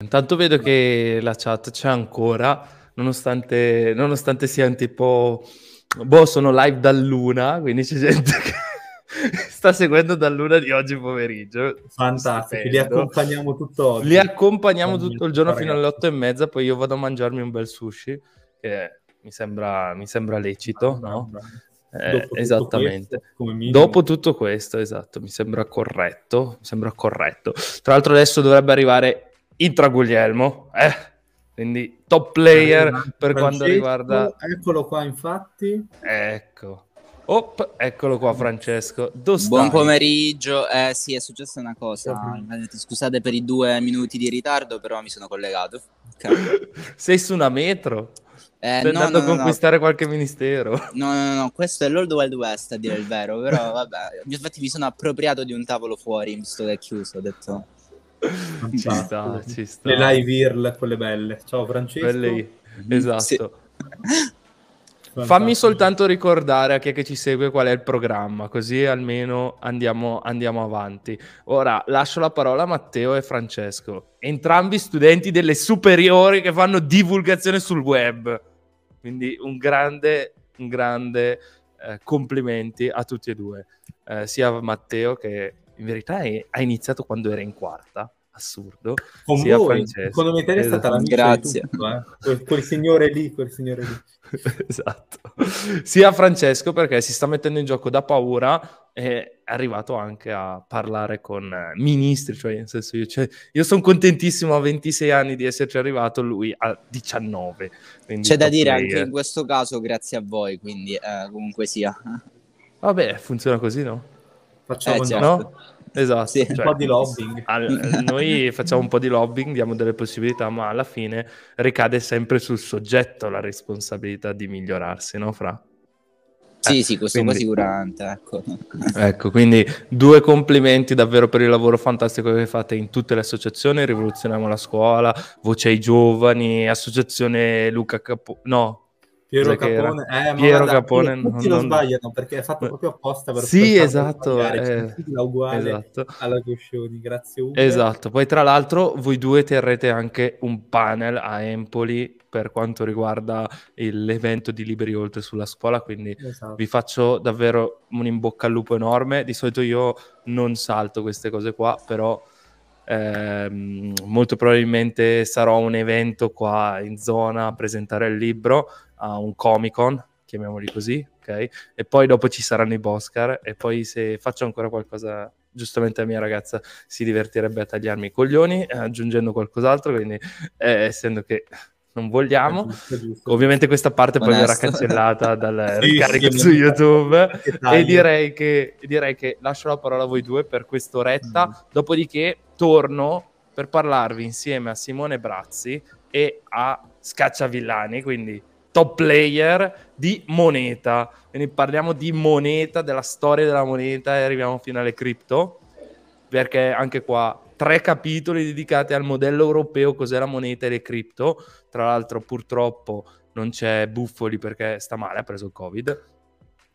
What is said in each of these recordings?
Intanto vedo che la chat c'è ancora, nonostante, nonostante siano tipo, boh, sono live dall'una, quindi c'è gente che sta seguendo dall'una di oggi pomeriggio. Fantastico, li accompagniamo tutto oggi. Li accompagniamo tutto il giorno fino alle otto e mezza, poi io vado a mangiarmi un bel sushi, che mi sembra, mi sembra lecito, ah, no? Eh, esattamente. Questo, Dopo tutto questo, esatto, mi sembra corretto. Mi sembra corretto. Tra l'altro, adesso dovrebbe arrivare Intra Guglielmo, eh? quindi top player per Francesco, quando riguarda. Eccolo qua, infatti. Ecco. Op, eccolo qua Francesco. Buon pomeriggio. Eh sì, è successa una cosa. Scusate per i due minuti di ritardo, però mi sono collegato. Okay. Sei su una metro? Eh, Stai no, andando no, a conquistare no. qualche ministero. No, no, no, questo è l'Old Wild West a dire il vero, però vabbè, infatti mi sono appropriato di un tavolo fuori, visto che è chiuso, ho detto ci sta, ci sta. Le live IRL, quelle belle. Ciao Francesco. Quelle... Esatto. Sì. Fammi soltanto ricordare a chi è che ci segue qual è il programma, così almeno andiamo, andiamo, avanti. Ora lascio la parola a Matteo e Francesco, entrambi studenti delle superiori che fanno divulgazione sul web. Quindi un grande, un grande eh, complimenti a tutti e due, eh, sia a Matteo che in verità è, ha iniziato quando era in quarta, assurdo. Con sia voi, secondo me te è stata la Grazie. Tutto, eh? quel, quel, signore lì, quel signore lì. esatto. Sia Francesco perché si sta mettendo in gioco da paura e è arrivato anche a parlare con ministri, cioè nel senso io, cioè, io sono contentissimo a 26 anni di esserci arrivato, lui a 19. C'è da dire player. anche in questo caso grazie a voi, quindi eh, comunque sia. Vabbè, funziona così, no? Facciamo eh, certo. no? Esatto. Sì, cioè, un po' di lobbying. Al, noi facciamo un po' di lobbying, diamo delle possibilità, ma alla fine ricade sempre sul soggetto la responsabilità di migliorarsi, no, Fra? Sì, eh, sì, questo quindi, sicuramente. Ecco. ecco, quindi due complimenti davvero per il lavoro fantastico che fate in tutte le associazioni, Rivoluzioniamo la scuola, Voce ai Giovani, Associazione Luca Capo... No, Piero Capone, eh, Piero guarda, Capone tutti non, lo sbagliano perché è fatto proprio apposta per sì esatto eh, uguale esatto. alla Coscioni grazie Uber. esatto poi tra l'altro voi due terrete anche un panel a Empoli per quanto riguarda l'evento di Liberi Oltre sulla scuola quindi esatto. vi faccio davvero un in bocca al lupo enorme di solito io non salto queste cose qua però ehm, molto probabilmente sarò un evento qua in zona a presentare il libro a un Comic Con, chiamiamoli così, ok? E poi dopo ci saranno i Boscar e poi se faccio ancora qualcosa giustamente la mia ragazza si divertirebbe a tagliarmi i coglioni eh, aggiungendo qualcos'altro, quindi eh, essendo che non vogliamo. Giusto, giusto. Ovviamente questa parte Onesto. poi verrà cancellata dal sì, ricarico sì, su YouTube e direi che, direi che, lascio la parola a voi due per quest'oretta, mm. dopodiché torno per parlarvi insieme a Simone Brazzi e a Scacciavillani, quindi top player di moneta. Quindi parliamo di moneta, della storia della moneta e arriviamo fino alle cripto, perché anche qua tre capitoli dedicati al modello europeo, cos'è la moneta e le cripto. Tra l'altro purtroppo non c'è Buffoli perché sta male, ha preso il Covid,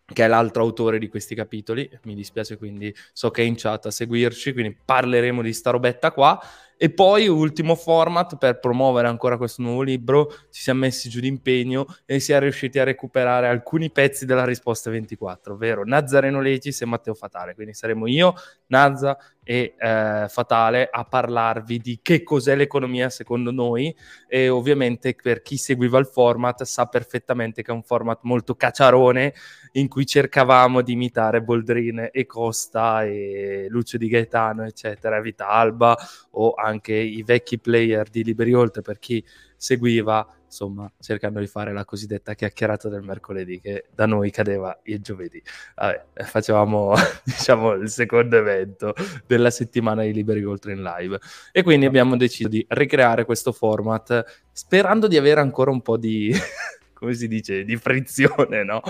che è l'altro autore di questi capitoli. Mi dispiace, quindi so che è in chat a seguirci, quindi parleremo di sta robetta qua. E poi, ultimo format, per promuovere ancora questo nuovo libro, ci siamo messi giù d'impegno e siamo riusciti a recuperare alcuni pezzi della risposta 24, ovvero Nazareno Lecis e Matteo Fatale. Quindi saremo io, Nazza e eh, Fatale a parlarvi di che cos'è l'economia secondo noi e ovviamente per chi seguiva il format sa perfettamente che è un format molto cacciarone in cui cercavamo di imitare Boldrine e Costa e Lucio Di Gaetano eccetera, Vita Alba o anche i vecchi player di Liberi Oltre per chi seguiva, insomma, cercando di fare la cosiddetta chiacchierata del mercoledì che da noi cadeva il giovedì. Vabbè, facevamo, diciamo, il secondo evento della settimana di Liberi Oltre in live. E quindi abbiamo deciso di ricreare questo format sperando di avere ancora un po' di come si dice, di frizione, no?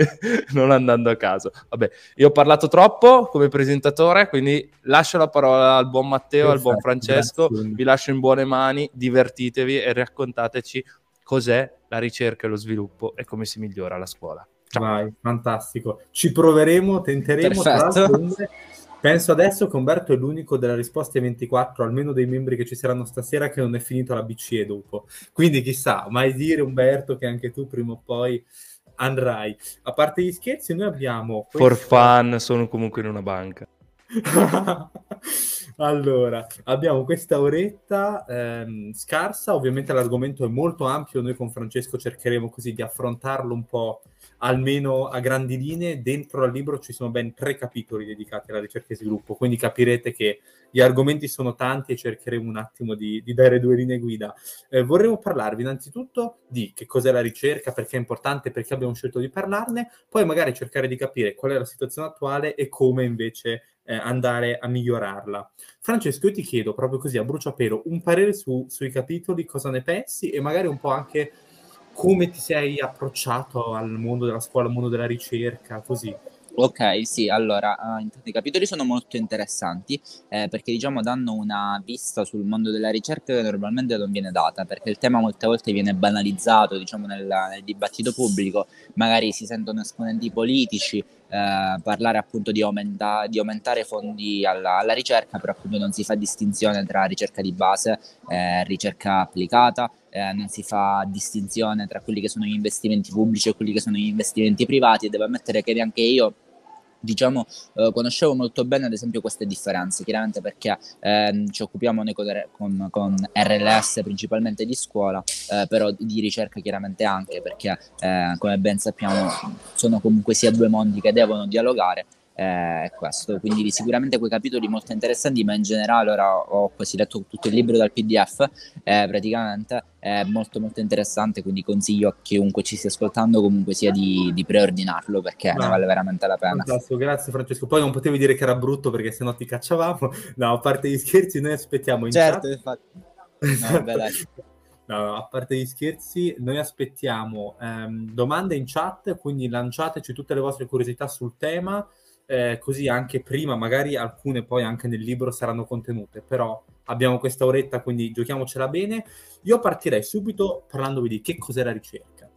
non andando a caso. Vabbè, io ho parlato troppo come presentatore, quindi lascio la parola al buon Matteo, Perfetto, al buon Francesco, grazie. vi lascio in buone mani, divertitevi e raccontateci cos'è la ricerca e lo sviluppo e come si migliora la scuola. Ciao. Vai, fantastico. Ci proveremo, tenteremo. Tra Penso adesso che Umberto è l'unico della risposta ai 24, almeno dei membri che ci saranno stasera, che non è finito la BCE dopo. Quindi chissà, mai dire Umberto che anche tu prima o poi andrai. A parte gli scherzi, noi abbiamo... For fun, sono comunque in una banca. allora, abbiamo questa oretta ehm, scarsa, ovviamente l'argomento è molto ampio, noi con Francesco cercheremo così di affrontarlo un po' almeno a grandi linee, dentro al libro ci sono ben tre capitoli dedicati alla ricerca e sviluppo, quindi capirete che gli argomenti sono tanti e cercheremo un attimo di, di dare due linee guida. Eh, vorremmo parlarvi innanzitutto di che cos'è la ricerca, perché è importante, perché abbiamo scelto di parlarne, poi magari cercare di capire qual è la situazione attuale e come invece eh, andare a migliorarla. Francesco, io ti chiedo proprio così a bruciapelo un parere su, sui capitoli, cosa ne pensi e magari un po' anche come ti sei approcciato al mondo della scuola, al mondo della ricerca, così. Ok, sì, allora, uh, i capitoli sono molto interessanti eh, perché diciamo danno una vista sul mondo della ricerca che normalmente non viene data, perché il tema molte volte viene banalizzato, diciamo, nel, nel dibattito pubblico, magari si sentono esponenti politici eh, parlare appunto di, aumenta- di aumentare fondi alla, alla, ricerca, però appunto non si fa distinzione tra ricerca di base e eh, ricerca applicata, eh, non si fa distinzione tra quelli che sono gli investimenti pubblici e quelli che sono gli investimenti privati e devo ammettere che neanche io diciamo, eh, conoscevo molto bene ad esempio queste differenze, chiaramente perché eh, ci occupiamo noi con, con, con, RLS principalmente di scuola, eh, però di ricerca chiaramente anche perché eh, come ben sappiamo sono comunque sia due mondi che devono dialogare eh, questo, quindi sicuramente quei capitoli molto interessanti, ma in generale ora ho quasi letto tutto il libro dal PDF, eh, praticamente è molto molto interessante, quindi consiglio a chiunque ci stia ascoltando comunque sia di, di preordinarlo perché no. ne vale veramente la pena. Fantastico, grazie Francesco. Poi non potevi dire che era brutto perché sennò ti cacciavamo. No, a parte gli scherzi, noi aspettiamo in certo, chat. infatti. No. No, a parte gli scherzi, noi aspettiamo ehm, domande in chat, quindi lanciateci tutte le vostre curiosità sul tema eh, così anche prima, magari alcune poi anche nel libro saranno contenute, però abbiamo questa oretta, quindi giochiamocela bene. Io partirei subito parlandovi di che cos'è la ricerca.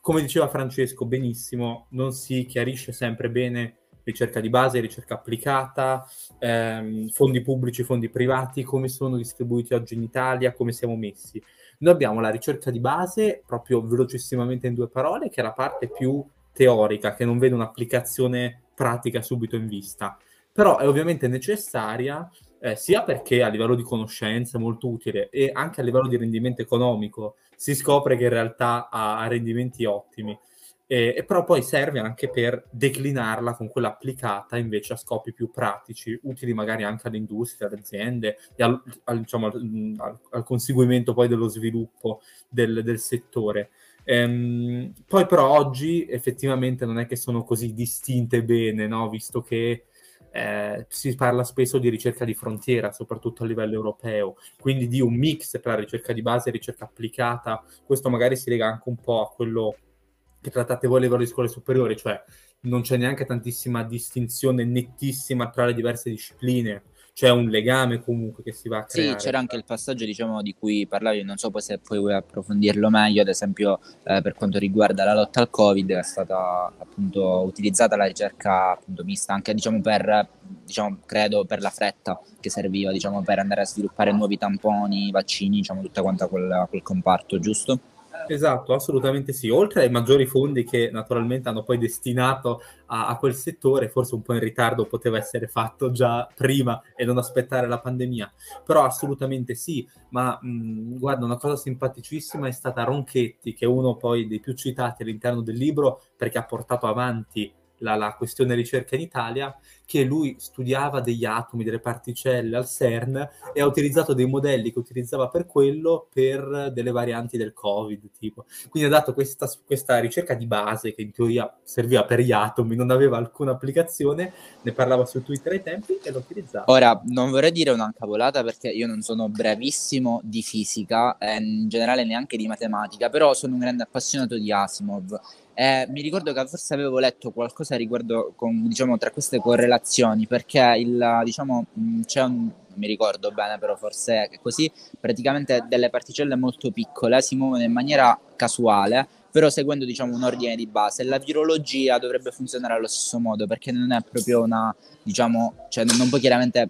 Come diceva Francesco benissimo, non si chiarisce sempre bene ricerca di base, ricerca applicata, ehm, fondi pubblici, fondi privati, come sono distribuiti oggi in Italia, come siamo messi. Noi abbiamo la ricerca di base, proprio velocissimamente in due parole, che è la parte più teorica, che non vede un'applicazione pratica subito in vista, però è ovviamente necessaria eh, sia perché a livello di conoscenza è molto utile e anche a livello di rendimento economico si scopre che in realtà ha, rendimenti ottimi. E, e, però poi serve anche per declinarla con quella applicata invece a scopi più pratici, utili magari anche all'industria, alle aziende e al, al, diciamo, al, al conseguimento poi dello sviluppo del, del settore. Ehm, poi però oggi effettivamente non è che sono così distinte bene, no? visto che eh, si parla spesso di ricerca di frontiera, soprattutto a livello europeo, quindi di un mix tra ricerca di base e ricerca applicata. Questo magari si lega anche un po' a quello che trattate voi a livello di scuole superiori, cioè non c'è neanche tantissima distinzione nettissima tra le diverse discipline c'è un legame comunque che si va a creare. Sì, c'era anche il passaggio diciamo, di cui parlavi, non so poi se poi vuoi approfondirlo meglio, ad esempio eh, per quanto riguarda la lotta al Covid è stata appunto utilizzata la ricerca appunto mista anche diciamo per, diciamo, credo per la fretta che serviva diciamo per andare a sviluppare nuovi tamponi, vaccini, diciamo tutta quanta quel, quel comparto, giusto? Esatto, assolutamente sì. Oltre ai maggiori fondi che naturalmente hanno poi destinato a, a, quel settore, forse un po' in ritardo poteva essere fatto già prima e non aspettare la pandemia, però assolutamente sì. Ma mh, guarda, una cosa simpaticissima è stata Ronchetti, che è uno poi dei più citati all'interno del libro perché ha portato avanti la, la questione ricerca in Italia, che lui studiava degli atomi, delle particelle al CERN e ha utilizzato dei modelli che utilizzava per quello per delle varianti del Covid, tipo. Quindi ha dato questa, questa ricerca di base che in teoria serviva per gli atomi, non aveva alcuna applicazione, ne parlava su Twitter ai tempi e lo utilizzava. Ora, non vorrei dire una cavolata perché io non sono bravissimo di fisica e in generale neanche di matematica, però sono un grande appassionato di Asimov eh, mi ricordo che forse avevo letto qualcosa riguardo con, diciamo, tra queste correlazioni, perché il, diciamo, c'è un, non mi ricordo bene, però forse è così, praticamente delle particelle molto piccole si muovono in maniera casuale però seguendo diciamo un ordine di base. La virologia dovrebbe funzionare allo stesso modo perché non è proprio una, diciamo, cioè non puoi chiaramente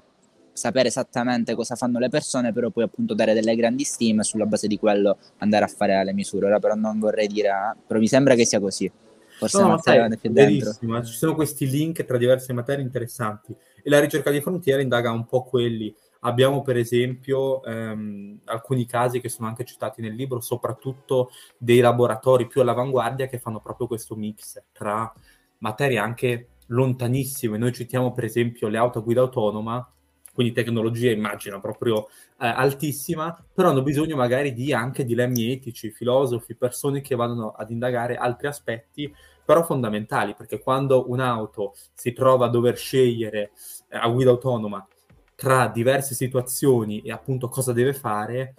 sapere esattamente cosa fanno le persone, però puoi appunto dare delle grandi stime e sulla base di quello andare a fare le misure. Ora però non vorrei dire, però mi sembra che sia così. Forse no, sai, più dentro. Ci sono questi link tra diverse materie interessanti e la ricerca di frontiera indaga un po' quelli. Abbiamo per esempio ehm, alcuni casi che sono anche citati nel libro, soprattutto dei laboratori più all'avanguardia che fanno proprio questo mix tra materie anche lontanissime. Noi citiamo per esempio le auto a guida autonoma, quindi tecnologia immagino proprio eh, altissima, però hanno bisogno magari di anche dilemmi etici, filosofi, persone che vadano ad indagare altri aspetti, però fondamentali, perché quando un'auto si trova a dover scegliere eh, a guida autonoma tra diverse situazioni e appunto cosa deve fare,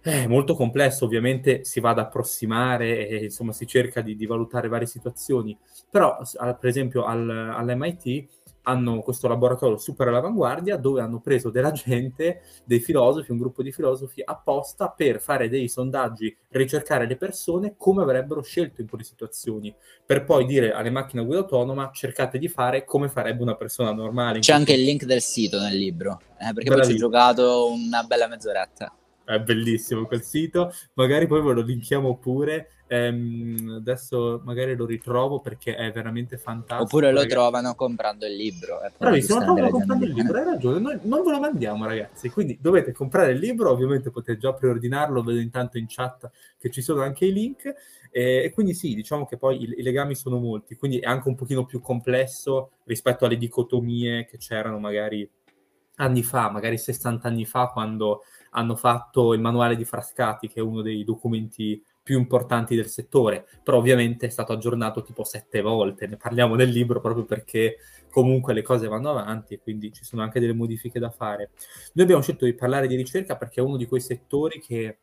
è molto complesso, ovviamente si va ad approssimare e insomma si cerca di, di valutare varie situazioni, però per esempio al, all'MIT hanno questo laboratorio super all'avanguardia dove hanno preso della gente, dei filosofi, un gruppo di filosofi apposta per fare dei sondaggi, ricercare le persone come avrebbero scelto in quelle situazioni, per poi dire alle macchine a guida autonoma cercate di fare come farebbe una persona normale. C'è anche il link del sito nel libro, eh, perché poi ci ho giocato una bella mezz'oretta. È bellissimo quel sito, magari poi ve lo linkiamo pure Ehm, adesso magari lo ritrovo perché è veramente fantastico. Oppure lo ragazzi. trovano comprando il libro. Bravissimo, trovano comprando il libro, hai ragione. Noi non ve lo mandiamo, ragazzi. Quindi dovete comprare il libro. Ovviamente potete già preordinarlo. Vedo intanto in chat che ci sono anche i link. Eh, e quindi sì, diciamo che poi i, i, legami sono molti. Quindi è anche un pochino più complesso rispetto alle dicotomie che c'erano magari anni fa, magari 60 anni fa, quando hanno fatto il manuale di Frascati, che è uno dei documenti più importanti del settore, però ovviamente è stato aggiornato tipo sette volte, ne parliamo nel libro proprio perché comunque le cose vanno avanti e quindi ci sono anche delle modifiche da fare. Noi abbiamo scelto di parlare di ricerca perché è uno di quei settori che,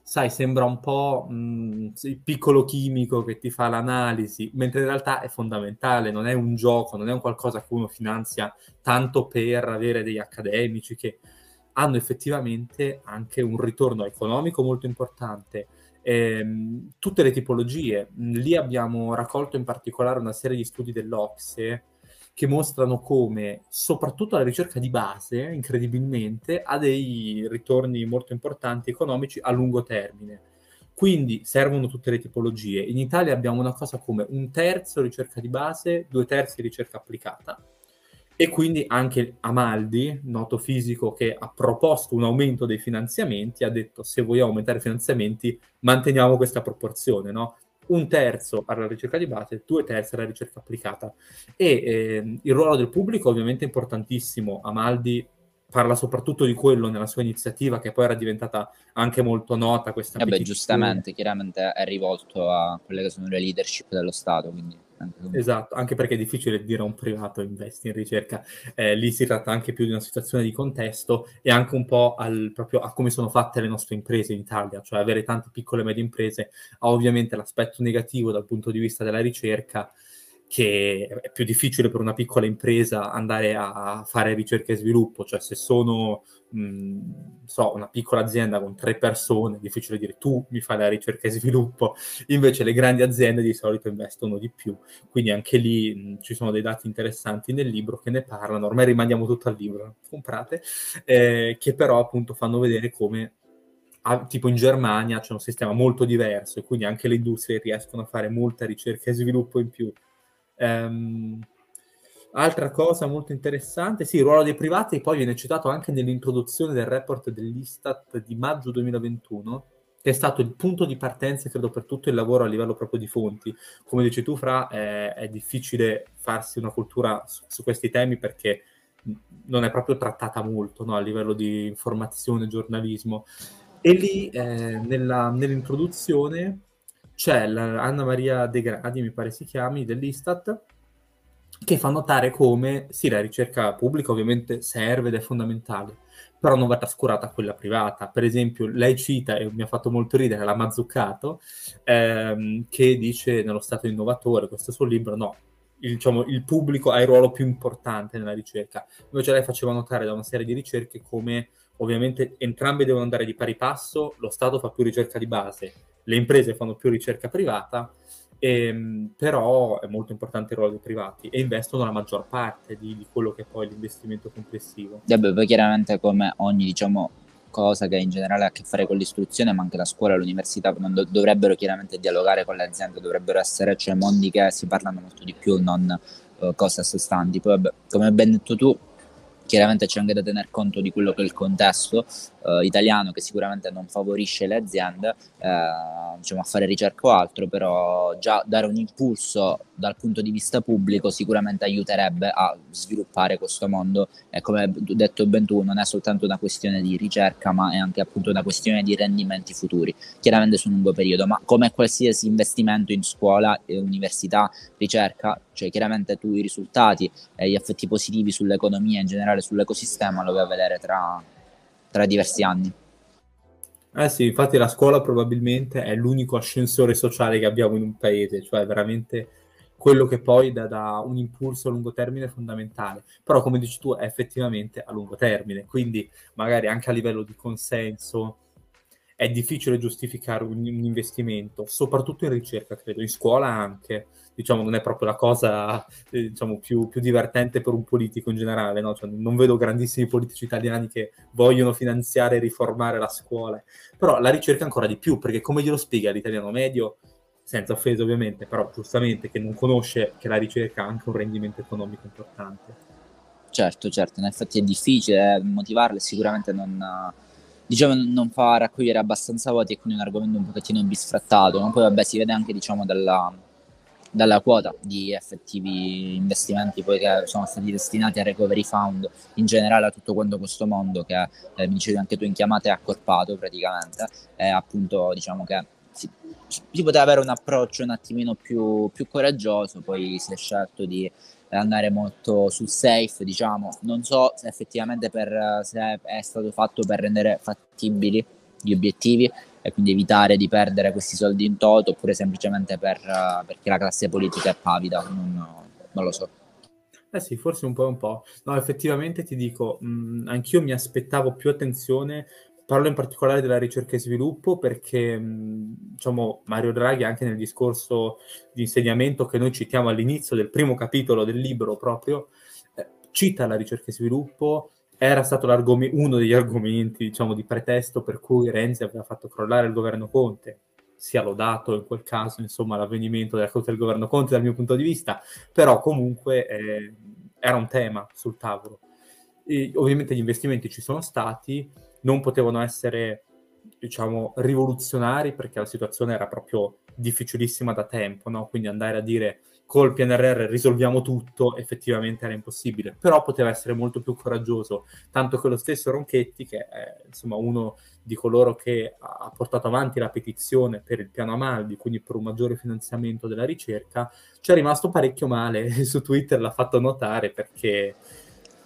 sai, sembra un po' mh, il piccolo chimico che ti fa l'analisi, mentre in realtà è fondamentale, non è un gioco, non è un qualcosa che uno finanzia tanto per avere degli accademici che hanno effettivamente anche un ritorno economico molto importante ehm, tutte le tipologie. Lì abbiamo raccolto in particolare una serie di studi dell'Ocse che mostrano come, soprattutto la ricerca di base, incredibilmente, ha dei ritorni molto importanti economici a lungo termine. Quindi servono tutte le tipologie. In Italia abbiamo una cosa come un terzo ricerca di base, due terzi ricerca applicata e quindi anche Amaldi, noto fisico che ha proposto un aumento dei finanziamenti, ha detto se vogliamo aumentare i finanziamenti manteniamo questa proporzione, no? un terzo alla ricerca di base, due terzi alla ricerca applicata. E eh, il ruolo del pubblico ovviamente è importantissimo. Amaldi parla soprattutto di quello nella sua iniziativa, che poi era diventata anche molto nota. Questa eh beh, giustamente, chiaramente è rivolto a quelle che sono le leadership dello Stato. Quindi Esatto, anche perché è difficile dire a un privato investi in ricerca, eh, lì si tratta anche più di una situazione di contesto e anche un po' al, proprio a come sono fatte le nostre imprese in Italia, cioè avere tante piccole e medie imprese ha ovviamente l'aspetto negativo dal punto di vista della ricerca, che è più difficile per una piccola impresa andare a fare ricerca e sviluppo, cioè se sono mh, so, una piccola azienda con tre persone, è difficile dire tu mi fai la ricerca e sviluppo, invece le grandi aziende di solito investono di più, quindi anche lì mh, ci sono dei dati interessanti nel libro che ne parlano, ormai rimandiamo tutto al libro, comprate, eh, che però appunto fanno vedere come tipo in Germania c'è un sistema molto diverso e quindi anche le industrie riescono a fare molta ricerca e sviluppo in più Um, altra cosa molto interessante, sì, il ruolo dei privati poi viene citato anche nell'introduzione del report dell'Istat di maggio 2021, che è stato il punto di partenza, credo, per tutto il lavoro a livello proprio di fonti. Come dici tu, Fra, è, è difficile farsi una cultura su, su, questi temi perché non è proprio trattata molto no, a livello di informazione, giornalismo. E lì, eh, nella, nell'introduzione, c'è Anna Maria De Gradi, mi pare si chiami, dell'Istat, che fa notare come sì, la ricerca pubblica ovviamente serve ed è fondamentale, però non va trascurata quella privata. Per esempio, lei cita, e mi ha fatto molto ridere, la Mazzuccato, ehm, che dice nello Stato innovatore, questo suo libro, no, il, diciamo, il, pubblico ha il ruolo più importante nella ricerca. Invece lei faceva notare da una serie di ricerche come ovviamente entrambe devono andare di pari passo, lo Stato fa più ricerca di base, le imprese fanno più ricerca privata, e, ehm, però è molto importante il ruolo dei privati e investono la maggior parte di, di quello che è poi l'investimento complessivo. Vabbè, poi chiaramente come ogni diciamo, cosa che in generale ha a che fare con l'istruzione, ma anche la scuola e l'università do- dovrebbero chiaramente dialogare con le aziende, dovrebbero essere cioè, mondi che si parlano molto di più, non uh, cose a sé stanti. Poi, vabbè, come ben detto tu, chiaramente c'è anche da tener conto di quello che è il contesto eh, italiano che sicuramente non favorisce le aziende eh, diciamo, a fare ricerca o altro, però già dare un impulso dal punto di vista pubblico sicuramente aiuterebbe a sviluppare questo mondo. E come detto ben tu non è soltanto una questione di ricerca ma è anche appunto una questione di rendimenti futuri, chiaramente su un lungo periodo, ma come qualsiasi investimento in scuola, università, ricerca, cioè chiaramente tu i risultati e gli effetti positivi sull'economia in generale, sull'ecosistema lo vai a vedere tra tra diversi anni. Eh sì, infatti la scuola probabilmente è l'unico ascensore sociale che abbiamo in un paese, cioè veramente quello che poi dà, dà, un impulso a lungo termine fondamentale. Però come dici tu è effettivamente a lungo termine, quindi magari anche a livello di consenso è difficile giustificare un, un investimento, soprattutto in ricerca, credo, in scuola anche diciamo, non è proprio la cosa eh, diciamo, più, più, divertente per un politico in generale. No? Cioè, non vedo grandissimi politici italiani che vogliono finanziare e riformare la scuola, però la ricerca ancora di più, perché come glielo spiega l'italiano medio, senza offesa ovviamente, però giustamente che non conosce che la ricerca ha anche un rendimento economico importante. Certo, certo, in effetti è difficile eh, motivarle, sicuramente non, diciamo, non fa raccogliere abbastanza voti e quindi è un argomento un pochettino bisfrattato, ma poi vabbè si vede anche diciamo dalla, dalla quota di effettivi investimenti poi che sono stati destinati a Recovery Fund in generale a tutto quanto questo mondo che eh, mi dicevi anche tu in chiamata è accorpato praticamente e appunto diciamo che si, si poteva avere un approccio un attimino più, più coraggioso poi si è scelto di andare molto sul safe diciamo. Non so se effettivamente per, se è stato fatto per rendere fattibili gli obiettivi e quindi evitare di perdere questi soldi in toto oppure semplicemente per, uh, perché la classe politica è pavida, non, non, lo so. Eh sì, forse un po' un po'. No, effettivamente ti dico, mh, mm, anch'io mi aspettavo più attenzione, parlo in particolare della ricerca e sviluppo perché, mh, mm, diciamo, Mario Draghi anche nel discorso di insegnamento che noi citiamo all'inizio del primo capitolo del libro proprio, eh, cita la ricerca e sviluppo, era stato uno degli argomenti, diciamo, di pretesto per cui Renzi aveva fatto crollare il governo Conte. Sia lodato in quel caso, insomma, l'avvenimento della caduta del governo Conte dal mio punto di vista, però comunque eh, era un tema sul tavolo. E, ovviamente gli investimenti ci sono stati, non potevano essere, diciamo, rivoluzionari perché la situazione era proprio difficilissima da tempo, no? Quindi andare a dire col PNRR risolviamo tutto, effettivamente era impossibile, però poteva essere molto più coraggioso, tanto che lo stesso Ronchetti, che è insomma uno di coloro che ha portato avanti la petizione per il piano Amaldi, quindi per un maggiore finanziamento della ricerca, ci è rimasto parecchio male, su Twitter l'ha fatto notare perché...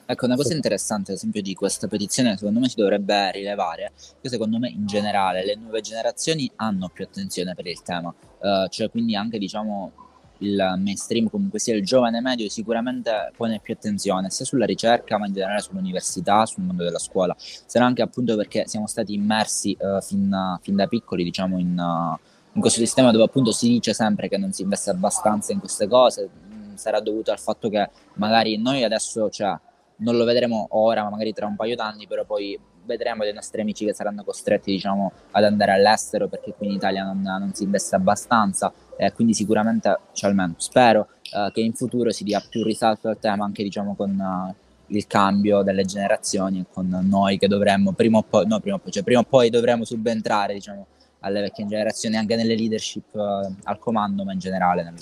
Ecco, una cosa interessante, ad esempio, di questa petizione, secondo me si dovrebbe rilevare, che secondo me in generale le nuove generazioni hanno più attenzione per il tema, uh, cioè quindi anche, diciamo, il mainstream, comunque sia il giovane medio, sicuramente pone più attenzione sia sulla ricerca, ma in generale sull'università, sul mondo della scuola, non anche appunto perché siamo stati immersi uh, fin, fin, da piccoli, diciamo, in, uh, in, questo sistema dove appunto si dice sempre che non si investe abbastanza in queste cose, mm, sarà dovuto al fatto che magari noi adesso, cioè, non lo vedremo ora, ma magari tra un paio d'anni, però poi vedremo dei nostri amici che saranno costretti diciamo, ad andare all'estero perché qui in Italia non, non si investe abbastanza e quindi sicuramente, cioè almeno spero uh, che in futuro si dia più risalto al tema anche diciamo, con uh, il cambio delle generazioni e con noi che dovremmo prima o poi, no, prima o poi, cioè prima o poi dovremo subentrare diciamo, alle vecchie generazioni anche nelle leadership uh, al comando ma in generale nel,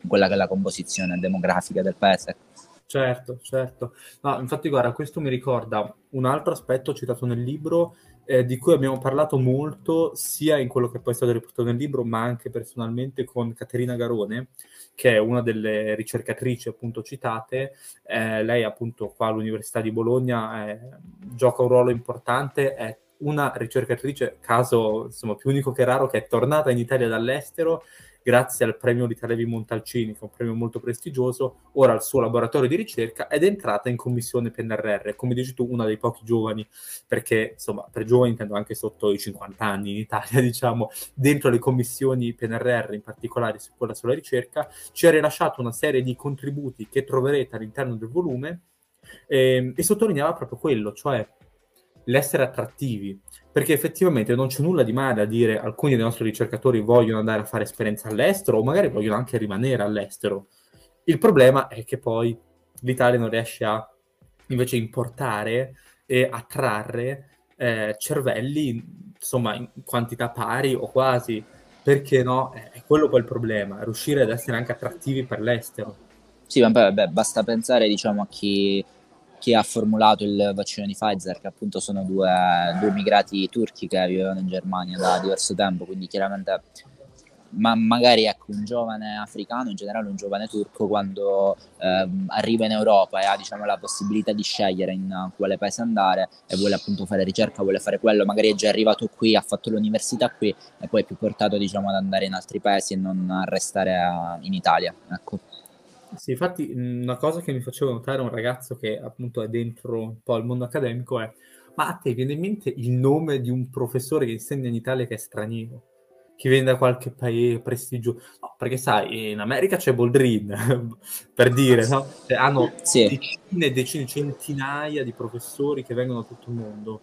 in quella che è la composizione demografica del paese. Certo, certo. No, infatti, guarda, questo mi ricorda un altro aspetto citato nel libro eh, di cui abbiamo parlato molto sia in quello che poi è stato riportato nel libro, ma anche personalmente con Caterina Garone, che è una delle ricercatrici appunto citate. Eh, lei appunto qua all'Università di Bologna eh, gioca un ruolo importante, è una ricercatrice, caso insomma più unico che raro, che è tornata in Italia dall'estero grazie al premio Levi Montalcini, che è un premio molto prestigioso, ora al suo laboratorio di ricerca ed è entrata in commissione PNRR, come dici tu, una dei pochi giovani, perché insomma, per giovani intendo anche sotto i 50 anni in Italia, diciamo, dentro le commissioni PNRR, in particolare su quella sulla ricerca, ci ha rilasciato una serie di contributi che troverete all'interno del volume eh, e sottolineava proprio quello, cioè l'essere attrattivi, perché effettivamente non c'è nulla di male a dire alcuni dei nostri ricercatori vogliono andare a fare esperienza all'estero o magari vogliono anche rimanere all'estero. Il problema è che poi l'Italia non riesce a invece importare e attrarre eh, cervelli insomma in quantità pari o quasi perché no? È quello poi il problema, riuscire ad essere anche attrattivi per l'estero. Sì, ma poi vabbè, basta pensare diciamo, a chi chi ha formulato il vaccino di Pfizer, che appunto sono due, due immigrati turchi che vivevano in Germania da diverso tempo, quindi chiaramente ma magari ecco, un giovane africano, in generale un giovane turco, quando eh, arriva in Europa e ha diciamo, la possibilità di scegliere in quale paese andare e vuole appunto fare ricerca, vuole fare quello, magari è già arrivato qui, ha fatto l'università qui e poi è più portato diciamo, ad andare in altri paesi e non a restare a, in Italia. Ecco. Sì, infatti una cosa che mi faceva notare un ragazzo che appunto è dentro un po' il mondo accademico è ma a te viene in mente il nome di un professore che insegna in Italia che è straniero? Che viene da qualche paese prestigioso? No, perché sai, in America c'è Boldrin, per dire, no? Cioè, hanno sì. decine e decine, centinaia di professori che vengono da tutto il mondo.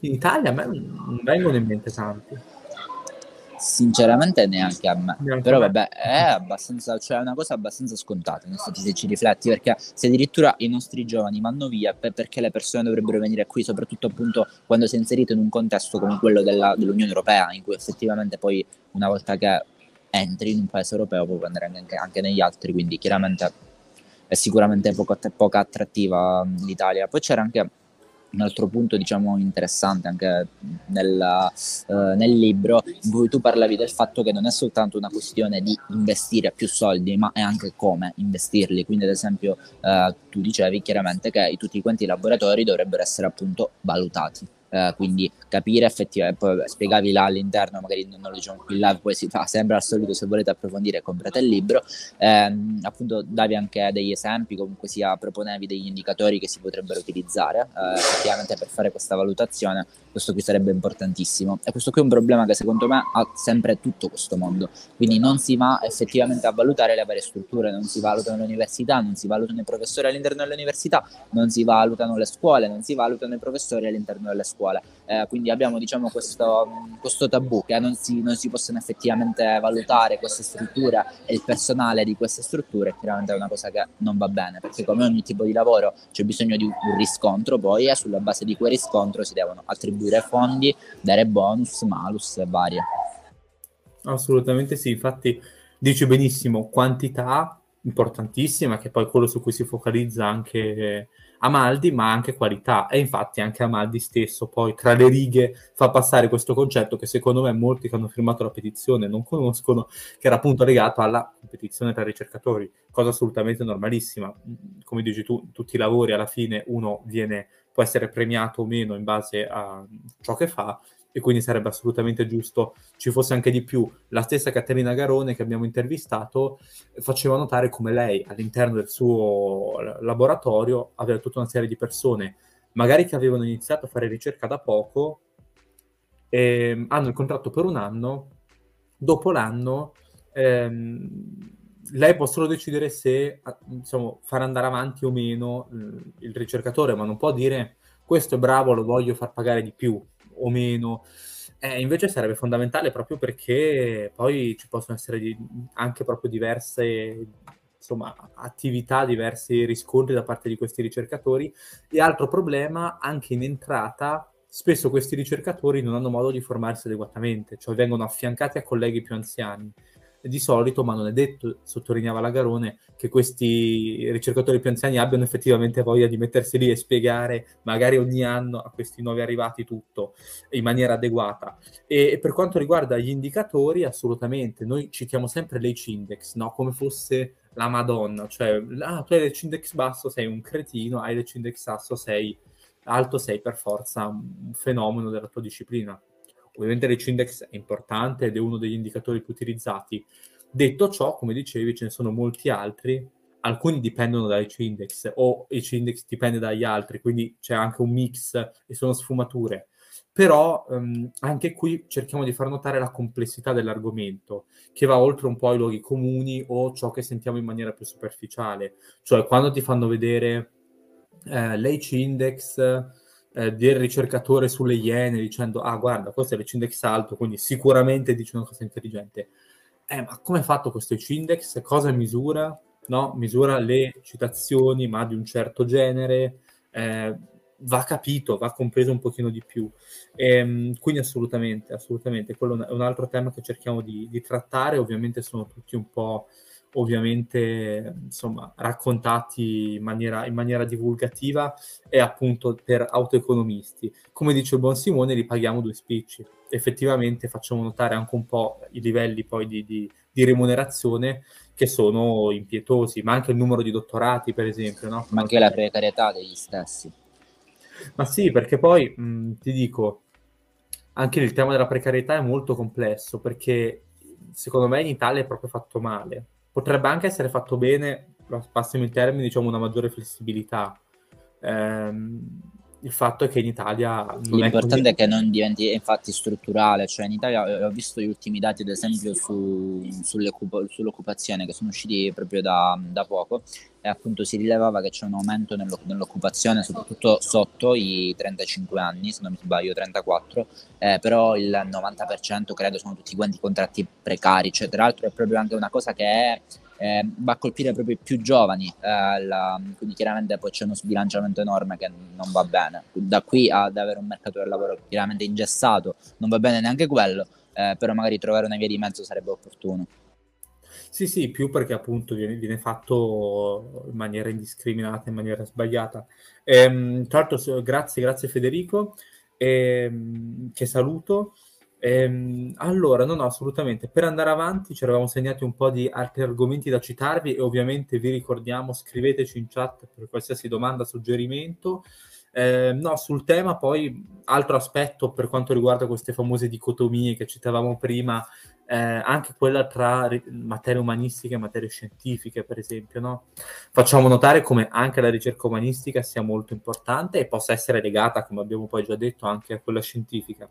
In Italia a me non vengono in mente tanti. Sinceramente neanche a me. Neanche Però vabbè, è abbastanza, cioè è una cosa abbastanza scontata, se ci rifletti, perché se addirittura i nostri giovani vanno via, perché le persone dovrebbero venire qui, soprattutto appunto quando sei inserito in un contesto come quello della, dell'Unione Europea, in cui effettivamente poi una volta che entri in un paese europeo puoi andare anche, anche negli altri, quindi chiaramente è sicuramente poco, poco attrattiva l'Italia. Poi c'era anche un altro punto diciamo interessante anche nella, eh, nel libro in cui tu parlavi del fatto che non è soltanto una questione di investire più soldi ma è anche come investirli. Quindi ad esempio eh, tu dicevi chiaramente che tutti quanti i laboratori dovrebbero essere appunto valutati eh, quindi capire effettivamente, poi spiegavi là all'interno, magari non lo diciamo qui live, poi si fa sempre al solito, se volete approfondire comprate il libro, eh, appunto davi anche degli esempi, comunque sia proponevi degli indicatori che si potrebbero utilizzare eh, effettivamente per fare questa valutazione, questo qui sarebbe importantissimo. E questo qui è un problema che secondo me ha sempre tutto questo mondo, quindi non si va effettivamente a valutare le varie strutture, non si valutano le università, non si valutano i professori all'interno delle università, non si valutano le scuole, non si valutano i professori all'interno delle scuole scuola. Eh, quindi abbiamo diciamo, questo, questo, tabù che non si, non si, possono effettivamente valutare queste strutture e il personale di queste strutture, chiaramente è una cosa che non va bene, perché come ogni tipo di lavoro c'è bisogno di un riscontro poi e sulla base di quel riscontro si devono attribuire fondi, dare bonus, malus e varie. Assolutamente sì, infatti dice benissimo quantità importantissima, che poi quello su cui si focalizza anche Amaldi, ma anche qualità. E infatti anche Amaldi stesso poi tra le righe fa passare questo concetto che secondo me molti che hanno firmato la petizione non conoscono, che era appunto legato alla competizione tra ricercatori, cosa assolutamente normalissima. Come dici tu, tutti i lavori alla fine uno viene, può essere premiato o meno in base a ciò che fa, e quindi sarebbe assolutamente giusto ci fosse anche di più. La stessa Caterina Garone che abbiamo intervistato faceva notare come lei all'interno del suo laboratorio aveva tutta una serie di persone, magari che avevano iniziato a fare ricerca da poco, e hanno il contratto per un anno, dopo l'anno ehm, lei può solo decidere se diciamo, far andare avanti o meno il ricercatore, ma non può dire questo è bravo, lo voglio far pagare di più o meno. Eh, invece sarebbe fondamentale proprio perché poi ci possono essere anche proprio diverse insomma, attività, diversi riscontri da parte di questi ricercatori. E altro problema, anche in entrata, spesso questi ricercatori non hanno modo di formarsi adeguatamente, cioè vengono affiancati a colleghi più anziani di solito, ma non è detto, sottolineava Lagarone, che questi ricercatori più anziani abbiano effettivamente voglia di mettersi lì e spiegare magari ogni anno a questi nuovi arrivati tutto in maniera adeguata. E, e per quanto riguarda gli indicatori, assolutamente, noi citiamo sempre l'H index, no? come fosse la Madonna, cioè ah, tu hai l'H index basso, sei un cretino, hai l'H index basso, sei alto, sei per forza un fenomeno della tua disciplina. Ovviamente l'H index è importante ed è uno degli indicatori più utilizzati, Detto ciò, come dicevi, ce ne sono molti altri, alcuni dipendono dai index o i index dipende dagli altri, quindi c'è anche un mix e sono sfumature. Però um, anche qui cerchiamo di far notare la complessità dell'argomento, che va oltre un po' ai luoghi comuni o ciò che sentiamo in maniera più superficiale. Cioè, quando ti fanno vedere eh, l'H index eh, del ricercatore sulle iene dicendo ah guarda questo è l'H index alto quindi sicuramente dice una cosa intelligente. Eh ma come è fatto questo H index cosa misura? No? misura le citazioni ma di un certo genere eh, va capito va compreso un pochino di più. E, ehm, quindi assolutamente assolutamente. Quello è un altro tema che cerchiamo di, di trattare. Ovviamente sono tutti un po' ovviamente insomma, raccontati in maniera, in maniera, divulgativa e appunto per autoeconomisti. Come dice il buon Simone, li paghiamo due spicci. Effettivamente facciamo notare anche un po' i livelli poi di, di, di remunerazione che sono impietosi, ma anche il numero di dottorati, per esempio. No? Ma anche la precarietà degli stessi. Ma sì, perché poi mh, ti dico, anche il tema della precarietà è molto complesso, perché secondo me in Italia è proprio fatto male potrebbe anche essere fatto bene, passiamo in termini, diciamo una maggiore flessibilità. Ehm, il fatto è che in Italia... L'importante è, è, che non diventi infatti strutturale, cioè in Italia ho visto gli ultimi dati ad esempio su, sull'occupazione che sono usciti proprio da, da, poco e appunto si rilevava che c'è un aumento nell'occupazione soprattutto sotto i 35 anni, se non mi sbaglio 34, eh, però il 90% credo sono tutti quanti contratti precari, cioè tra l'altro è proprio anche una cosa che è eh, va a colpire proprio i più giovani, eh, la, quindi chiaramente poi c'è uno sbilanciamento enorme che non va bene. Da qui ad avere un mercato del lavoro chiaramente ingessato, non va bene neanche quello, eh, però magari trovare una via di mezzo sarebbe opportuno. Sì, sì, più perché appunto viene, viene fatto in maniera indiscriminata, in maniera sbagliata. Ehm, tra l'altro, grazie, grazie Federico, ehm, che saluto. Ehm, allora, no, no, assolutamente. Per andare avanti ci eravamo segnati un po' di altri argomenti da citarvi e ovviamente vi ricordiamo, scriveteci in chat per qualsiasi domanda, suggerimento. Eh, no, sul tema poi, altro aspetto per quanto riguarda queste famose dicotomie che citavamo prima, eh, anche quella tra materie umanistiche e materie scientifiche, per esempio. No? Facciamo notare come anche la ricerca umanistica sia molto importante e possa essere legata, come abbiamo poi già detto, anche a quella scientifica.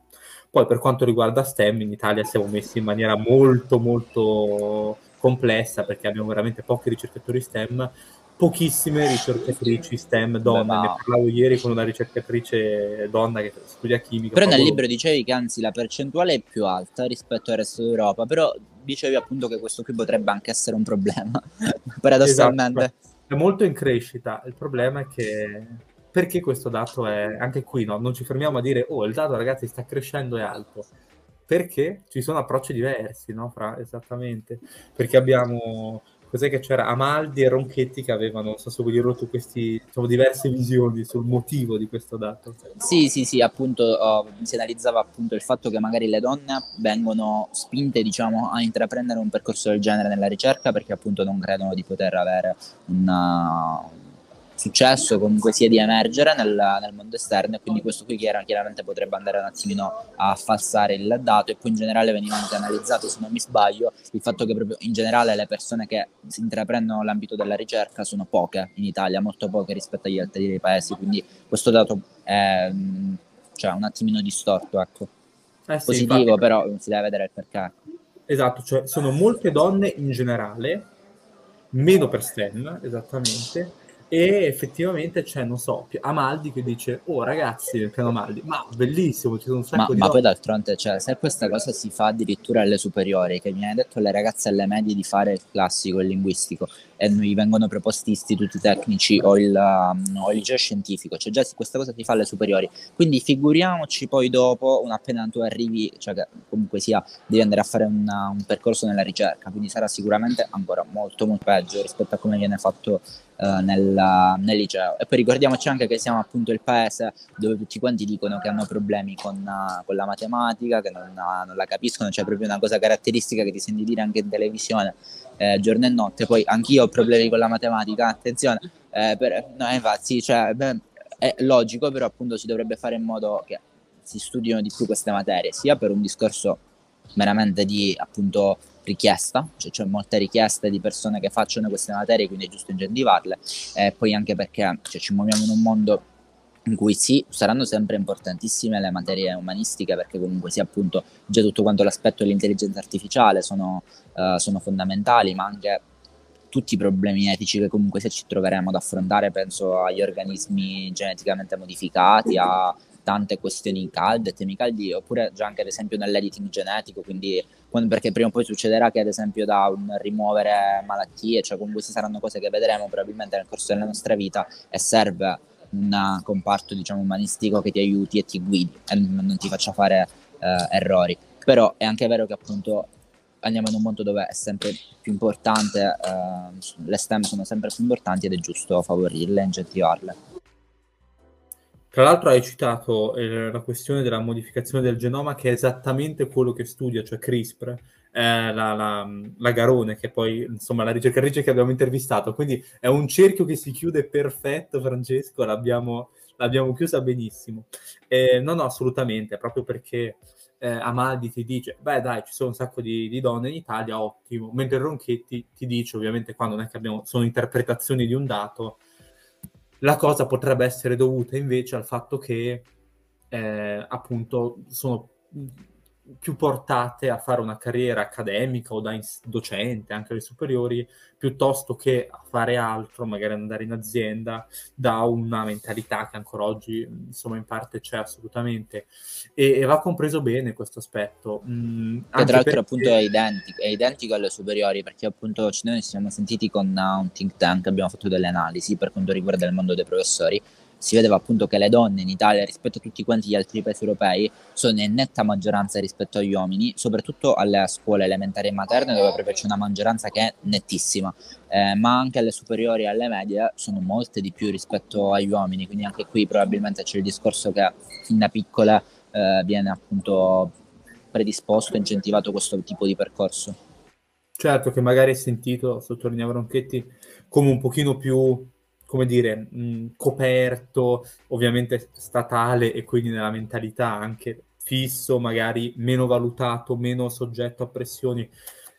Poi per quanto riguarda STEM, in Italia siamo messi in maniera molto, molto complessa perché abbiamo veramente pochi ricercatori STEM, pochissime ricercatrici STEM donne. Beh, ma... Ne parlavo ieri con una ricercatrice donna che studia chimica. Però nel libro dicevi che anzi la percentuale è più alta rispetto al resto d'Europa, però dicevi appunto che questo qui potrebbe anche essere un problema, paradossalmente. Esatto. È molto in crescita, il problema è che perché questo dato è anche qui, no? non ci fermiamo a dire oh il dato ragazzi sta crescendo è alto, perché ci sono approcci diversi, no? Fra, esattamente, perché abbiamo cos'è che c'era Amaldi e Ronchetti che avevano, non so se vuoi dirlo tu, questi, diciamo, diverse visioni sul motivo di questo dato. Sì, sì, sì, appunto oh, si analizzava appunto il fatto che magari le donne vengono spinte, diciamo, a intraprendere un percorso del genere nella ricerca perché appunto non credono di poter avere una, successo comunque sia di emergere nel, nel mondo esterno e quindi questo qui chiaramente potrebbe andare un attimino a falsare il dato e poi in generale veniva anche analizzato se non mi sbaglio il fatto che proprio in generale le persone che si intraprendono l'ambito della ricerca sono poche in Italia, molto poche rispetto agli altri paesi, quindi questo dato è cioè, un attimino distorto, ecco. Eh sì, Positivo infatti... però si deve vedere il perché. Esatto, cioè sono molte donne in generale, meno per STEM, esattamente, e effettivamente c'è, non so, Amaldi che dice, oh ragazzi, il piano Amaldi, ma bellissimo, ci sono un sacco ma, di... Ma poi d'altronde, cioè, se questa cosa si fa addirittura alle superiori, che viene detto alle ragazze alle medie di fare il classico, il linguistico, e gli vengono proposti istituti tecnici o il, um, o il liceo scientifico, cioè già questa cosa si fa alle superiori, quindi figuriamoci poi dopo, appena tu arrivi, cioè che comunque sia, devi andare a fare una, un percorso nella ricerca, quindi sarà sicuramente ancora molto molto peggio rispetto a come viene fatto uh, nel, nel, liceo. E poi ricordiamoci anche che siamo appunto il paese dove tutti quanti dicono che hanno problemi con, uh, con la matematica, che non, uh, non la capiscono, c'è cioè proprio una cosa caratteristica che ti senti dire anche in televisione eh, giorno e notte. Poi anch'io ho problemi con la matematica, attenzione, eh, per, no, infatti, cioè, beh, è logico, però appunto si dovrebbe fare in modo che si studino di più queste materie, sia per un discorso meramente di appunto richiesta, cioè c'è molte richieste di persone che facciano queste materie, quindi è giusto incentivarle, e poi anche perché cioè, ci muoviamo in un mondo in cui sì, saranno sempre importantissime le materie umanistiche perché comunque sì appunto già tutto quanto l'aspetto dell'intelligenza artificiale sono, uh, sono fondamentali, ma anche tutti i problemi etici che comunque se ci troveremo ad affrontare, penso agli organismi geneticamente modificati, a tante questioni calde, temi caldi, oppure già anche ad esempio nell'editing genetico, quindi perché prima o poi succederà che ad esempio da un rimuovere malattie, cioè comunque queste saranno cose che vedremo probabilmente nel corso della nostra vita e serve un comparto diciamo umanistico che ti aiuti e ti guidi e non ti faccia fare eh, errori. Però è anche vero che appunto andiamo in un mondo dove è sempre più importante, eh, le STEM sono sempre più importanti ed è giusto favorirle e incentivarle. Tra l'altro hai citato eh, la questione della modificazione del genoma che è esattamente quello che studia, cioè CRISPR, eh, la, la, la, Garone, che poi insomma la ricercatrice che abbiamo intervistato. Quindi è un cerchio che si chiude perfetto, Francesco, l'abbiamo, l'abbiamo chiusa benissimo. Eh, no, no, assolutamente, proprio perché eh, Amaldi ti dice, beh dai, ci sono un sacco di, di, donne in Italia, ottimo, mentre Ronchetti ti dice, ovviamente quando non è che abbiamo, sono interpretazioni di un dato, la cosa potrebbe essere dovuta invece al fatto che eh, appunto sono più portate a fare una carriera accademica o da docente anche alle superiori piuttosto che a fare altro, magari andare in azienda, da una mentalità che ancora oggi insomma in parte c'è assolutamente e, e va compreso bene questo aspetto. Mm, che tra l'altro perché... appunto è identico, è identico alle superiori perché appunto noi ci siamo sentiti con un think tank, abbiamo fatto delle analisi per quanto riguarda il mondo dei professori si vedeva appunto che le donne in Italia rispetto a tutti quanti gli altri paesi europei sono in netta maggioranza rispetto agli uomini, soprattutto alle scuole elementari e materne dove proprio c'è una maggioranza che è nettissima, eh, ma anche alle superiori e alle medie sono molte di più rispetto agli uomini, quindi anche qui probabilmente c'è il discorso che fin da piccole eh, viene appunto predisposto incentivato questo tipo di percorso. Certo che magari hai sentito, sottolineava Ronchetti, come un pochino più come dire, mh, coperto, ovviamente statale e quindi nella mentalità anche fisso, magari meno valutato, meno soggetto a pressioni.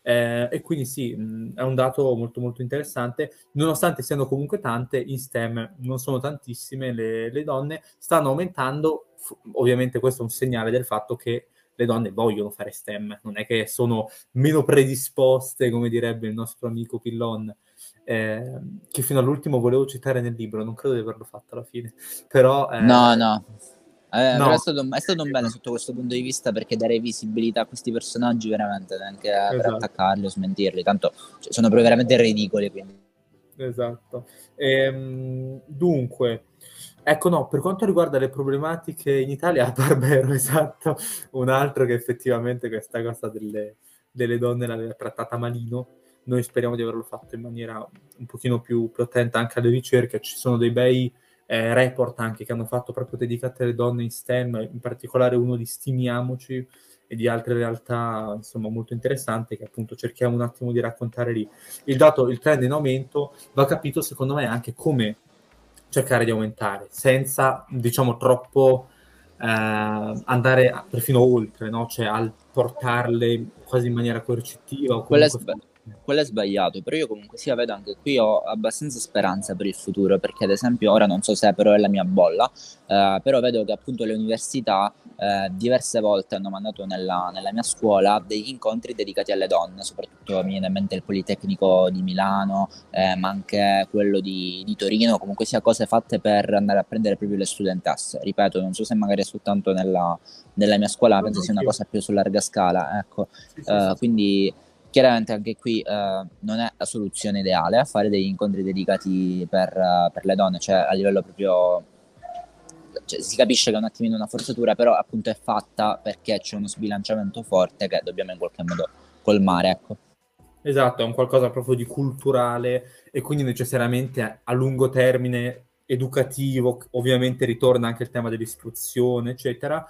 Eh, e quindi sì, mh, è un dato molto molto interessante, nonostante siano comunque tante, in STEM non sono tantissime le, le donne, stanno aumentando, f- ovviamente questo è un segnale del fatto che le donne vogliono fare STEM, non è che sono meno predisposte, come direbbe il nostro amico Pillon, eh, che fino all'ultimo volevo citare nel libro, non credo di averlo fatto alla fine, però... Eh, no, no. Eh, no. È, stato, è, stato, un bene sotto questo punto di vista perché dare visibilità a questi personaggi veramente neanche esatto. per attaccarli o smentirli, tanto cioè, sono proprio veramente ridicoli. Quindi. Esatto. Ehm, dunque, ecco no, per quanto riguarda le problematiche in Italia, Barbero, esatto, un altro che effettivamente questa cosa delle, delle donne l'aveva trattata malino noi speriamo di averlo fatto in maniera un pochino più, più attenta anche alle ricerche, ci sono dei bei eh, report anche che hanno fatto proprio dedicati alle donne in STEM, in particolare uno di Stimiamoci e di altre realtà insomma molto interessanti che appunto cerchiamo un attimo di raccontare lì. Il dato, il trend in aumento va capito secondo me anche come cercare di aumentare senza diciamo troppo eh, andare perfino oltre, no? cioè al portarle quasi in maniera coercitiva o comunque quello è sbagliato, però io comunque sia vedo anche qui ho abbastanza speranza per il futuro, perché ad esempio ora non so se però è la mia bolla, eh, però vedo che appunto le università eh, diverse volte hanno mandato nella, nella, mia scuola degli incontri dedicati alle donne, soprattutto mi viene in mente il Politecnico di Milano, eh, ma anche quello di, di, Torino, comunque sia cose fatte per andare a prendere proprio le studentesse. Ripeto, non so se magari è soltanto nella, nella mia scuola, penso sia una cosa più su larga scala, ecco. Uh, quindi Chiaramente anche qui eh, non è la soluzione ideale fare degli incontri dedicati per, uh, per le donne, cioè a livello proprio... Cioè, si capisce che è un attimino una forzatura, però appunto è fatta perché c'è uno sbilanciamento forte che dobbiamo in qualche modo colmare, ecco. Esatto, è un qualcosa proprio di culturale e quindi necessariamente a lungo termine educativo, ovviamente ritorna anche il tema dell'istruzione, eccetera,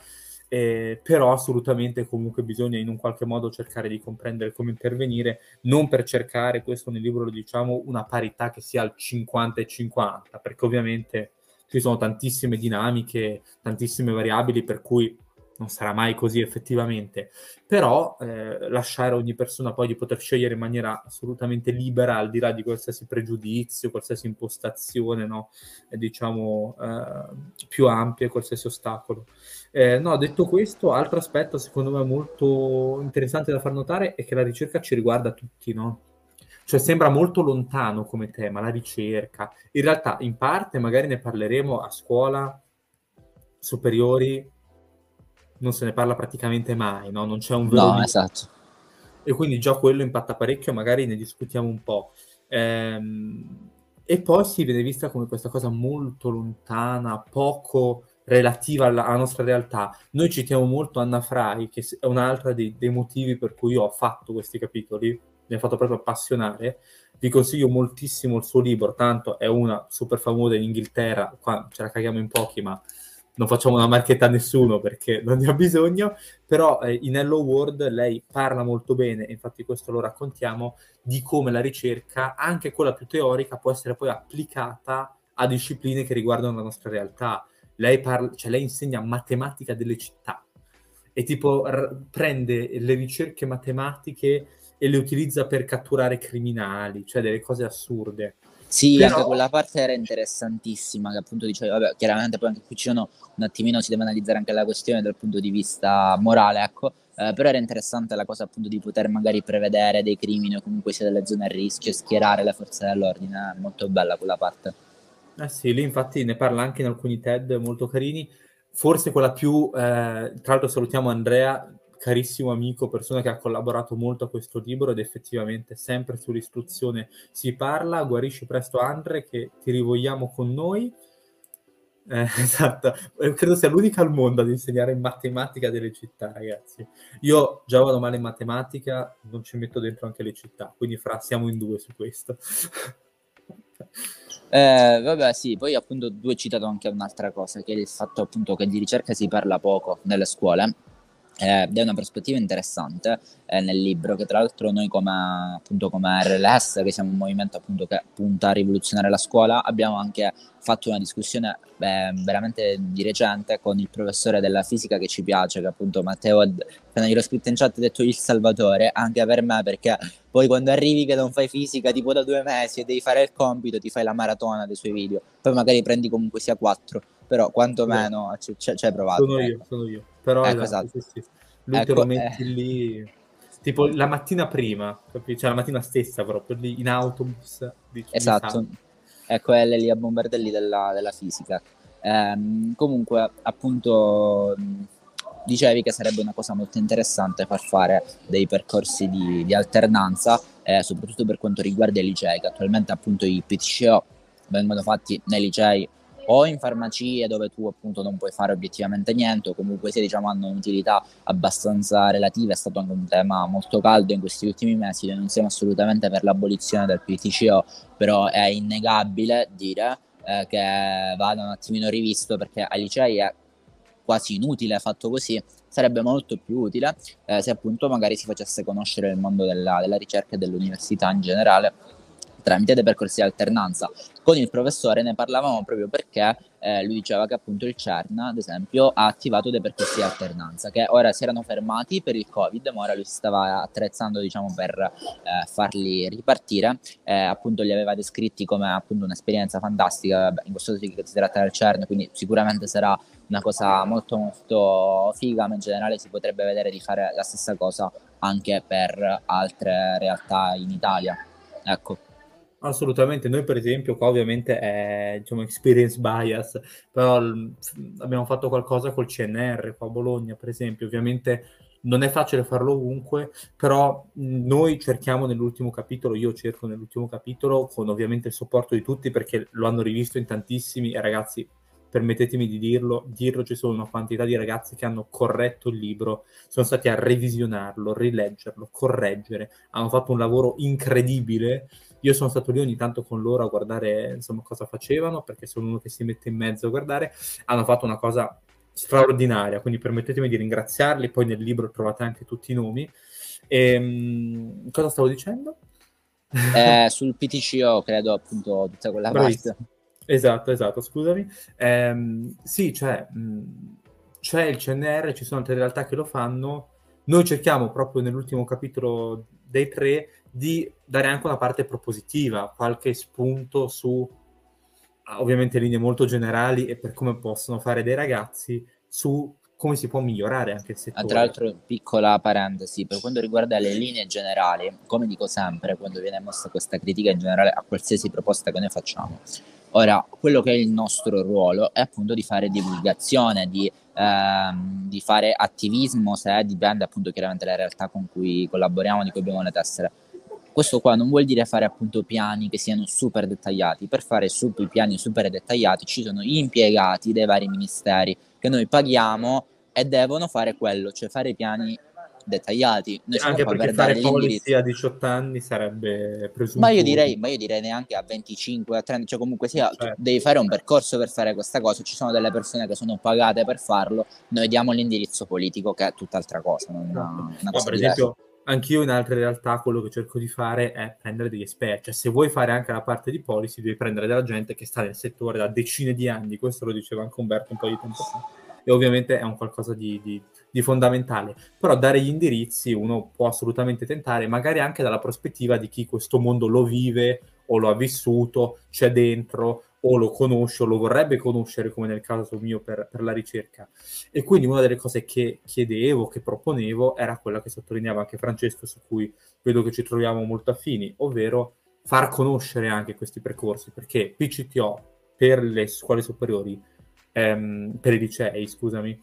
eh, però assolutamente comunque bisogna in un qualche modo cercare di comprendere come intervenire, non per cercare, questo nel libro lo diciamo, una parità che sia al 50 e 50, perché ovviamente ci sono tantissime dinamiche, tantissime variabili per cui non sarà mai così effettivamente, però eh, lasciare ogni persona poi di poter scegliere in maniera assolutamente libera, al di là di qualsiasi pregiudizio, qualsiasi impostazione, no? eh, diciamo, eh, più ampia, qualsiasi ostacolo. Eh, no, detto questo, altro aspetto secondo me molto interessante da far notare è che la ricerca ci riguarda tutti, no? Cioè sembra molto lontano come tema, la ricerca. In realtà, in parte, magari ne parleremo a scuola, superiori, non se ne parla praticamente mai, no? Non c'è un vero... No, esatto. E quindi già quello impatta parecchio, magari ne discutiamo un po'. Ehm... E poi si viene vista come questa cosa molto lontana, poco relativa alla, alla, nostra realtà. Noi citiamo molto Anna Frai, che è un'altra dei, dei motivi per cui io ho fatto questi capitoli, mi ha fatto proprio appassionare. Vi consiglio moltissimo il suo libro, tanto è una super famosa in Inghilterra, qua ce la caghiamo in pochi, ma non facciamo una marchetta a nessuno perché non ne ha bisogno, però eh, in Hello World lei parla molto bene, infatti questo lo raccontiamo, di come la ricerca, anche quella più teorica, può essere poi applicata a discipline che riguardano la nostra realtà. Lei, parla, cioè, lei insegna matematica delle città e tipo r- prende le ricerche matematiche e le utilizza per catturare criminali, cioè delle cose assurde. Sì, Però... anche quella parte era interessantissima, che appunto diceva, vabbè, chiaramente poi anche qui ci sono un attimino, si deve analizzare anche la questione dal punto di vista morale, ecco, eh, però era interessante la cosa appunto di poter magari prevedere dei crimini o comunque sia delle zone a rischio, schierare le forze dell'ordine, è molto bella quella parte. Eh sì, lì infatti ne parla anche in alcuni TED molto carini, forse quella più, eh, tra l'altro salutiamo Andrea, carissimo amico, persona che ha collaborato molto a questo libro ed effettivamente sempre sull'istruzione si parla. Guarisci presto Andre che ti rivogliamo con noi. Eh, esatto, eh, credo sia l'unica al mondo ad insegnare matematica delle città, ragazzi. Io già vado male in matematica, non ci metto dentro anche le città, quindi fra siamo in due su questo. Eh, vabbè, sì, poi appunto hai citato anche un'altra cosa, che è il fatto appunto che di ricerca si parla poco nelle scuole ed è una prospettiva interessante eh, nel libro che tra l'altro noi come, appunto, come RLS, che siamo un movimento appunto che punta a rivoluzionare la scuola, abbiamo anche fatto una discussione eh, veramente di recente con il professore della fisica che ci piace, che appunto Matteo, appena gliel'ho scritto in chat, ha detto il salvatore, anche per me perché poi quando arrivi che non fai fisica tipo da due mesi e devi fare il compito, ti fai la maratona dei suoi video, poi magari prendi comunque sia quattro, però quantomeno ci hai provato. Sono io, sono io. Però ecco, esatto. sì, sì. lui ecco, te lo ecco, metti eh. lì tipo la mattina prima, cioè la mattina stessa proprio lì in autobus. Dici, esatto, ecco è l'Elia Bombardelli della, della fisica. Ehm, comunque, appunto, dicevi che sarebbe una cosa molto interessante far fare dei percorsi di, di alternanza, eh, soprattutto per quanto riguarda i licei, che attualmente appunto i PTCO vengono fatti nei licei o in farmacie dove tu appunto non puoi fare obiettivamente niente o comunque sia diciamo hanno un'utilità abbastanza relativa è stato anche un tema molto caldo in questi ultimi mesi noi non siamo assolutamente per l'abolizione del PTCO però è innegabile dire eh, che vada un attimino rivisto perché ai licei è quasi inutile fatto così sarebbe molto più utile eh, se appunto magari si facesse conoscere il mondo della, della ricerca e dell'università in generale tramite dei percorsi di alternanza. Con il professore ne parlavamo proprio perché eh, lui diceva che appunto il CERN, ad esempio, ha attivato dei percorsi di alternanza che ora si erano fermati per il Covid, ma ora lui si stava attrezzando diciamo, per eh, farli ripartire. Eh, appunto li aveva descritti come appunto un'esperienza fantastica, in questo caso si tratta del CERN, quindi sicuramente sarà una cosa molto molto figa, ma in generale si potrebbe vedere di fare la stessa cosa anche per altre realtà in Italia. Ecco. Assolutamente, noi per esempio qua ovviamente è diciamo, experience bias, però l- abbiamo fatto qualcosa col CNR qua a Bologna per esempio, ovviamente non è facile farlo ovunque, però noi cerchiamo nell'ultimo capitolo, io cerco nell'ultimo capitolo con ovviamente il supporto di tutti perché lo hanno rivisto in tantissimi e ragazzi permettetemi di dirlo, dirlo ci sono una quantità di ragazzi che hanno corretto il libro, sono stati a revisionarlo, rileggerlo, correggere, hanno fatto un lavoro incredibile io sono stato lì ogni tanto con loro a guardare insomma, cosa facevano, perché sono uno che si mette in mezzo a guardare. Hanno fatto una cosa straordinaria, quindi permettetemi di ringraziarli. Poi nel libro trovate anche tutti i nomi. E, ehm, cosa stavo dicendo? Eh, sul PTCO, credo appunto tutta quella parte. Esatto, esatto, scusami. Eh, sì, cioè, mh, c'è il CNR, ci sono altre realtà che lo fanno, noi cerchiamo proprio nell'ultimo capitolo dei tre di dare anche una parte propositiva, qualche spunto su ovviamente linee molto generali e per come possono fare dei ragazzi su come si può migliorare anche il settore. Tra l'altro, piccola parentesi, per quanto riguarda le linee generali, come dico sempre, quando viene mossa questa critica in generale a qualsiasi proposta che noi facciamo, ora, quello che è il nostro ruolo è appunto di fare divulgazione, di, ehm, di fare attivismo, se dipende appunto chiaramente dalle realtà con cui collaboriamo, di cui abbiamo le tessere questo qua non vuol dire fare appunto piani che siano super dettagliati. Per fare super, piani super dettagliati ci sono impiegati dei vari ministeri che noi paghiamo e devono fare quello, cioè fare piani dettagliati. Noi anche perché per fare policy a 18 anni sarebbe presunto. Ma io direi, ma io direi neanche a 25, a 30, cioè comunque sia, certo. devi fare un percorso per fare questa cosa. Ci sono delle persone che sono pagate per farlo, noi diamo l'indirizzo politico che è tutt'altra cosa. Non una, una cosa no, per esempio, anch'io in altre realtà quello che cerco di fare è prendere degli esperti. Cioè, se vuoi fare anche la parte di policy, devi prendere della gente che sta nel settore da decine di anni. Questo lo diceva anche Umberto un po' di tempo fa. E ovviamente è un qualcosa di, di, di fondamentale. Però dare gli indirizzi uno può assolutamente tentare, magari anche dalla prospettiva di chi questo mondo lo vive o lo ha vissuto, c'è dentro o lo conosce o lo vorrebbe conoscere, come nel caso mio per, per, la ricerca. E quindi una delle cose che chiedevo, che proponevo, era quella che sottolineava anche Francesco, su cui vedo che ci troviamo molto affini, ovvero far conoscere anche questi percorsi, perché PCTO per le scuole superiori, ehm, per i licei, scusami,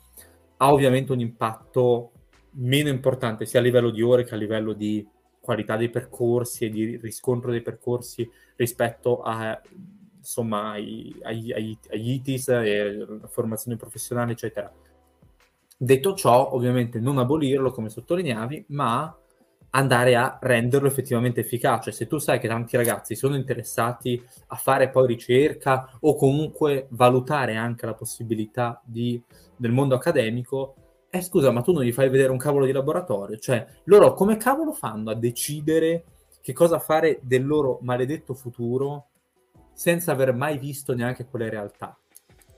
ha ovviamente un impatto meno importante sia a livello di ore che a livello di qualità dei percorsi e di riscontro dei percorsi rispetto a insomma agli ITIS e la formazione professionale, eccetera. Detto ciò, ovviamente non abolirlo, come sottolineavi, ma andare a renderlo effettivamente efficace. Se tu sai che tanti ragazzi sono interessati a fare poi ricerca o comunque valutare anche la possibilità di, del mondo accademico, eh scusa, ma tu non gli fai vedere un cavolo di laboratorio? Cioè, loro come cavolo fanno a decidere che cosa fare del loro maledetto futuro senza aver mai visto neanche quelle realtà.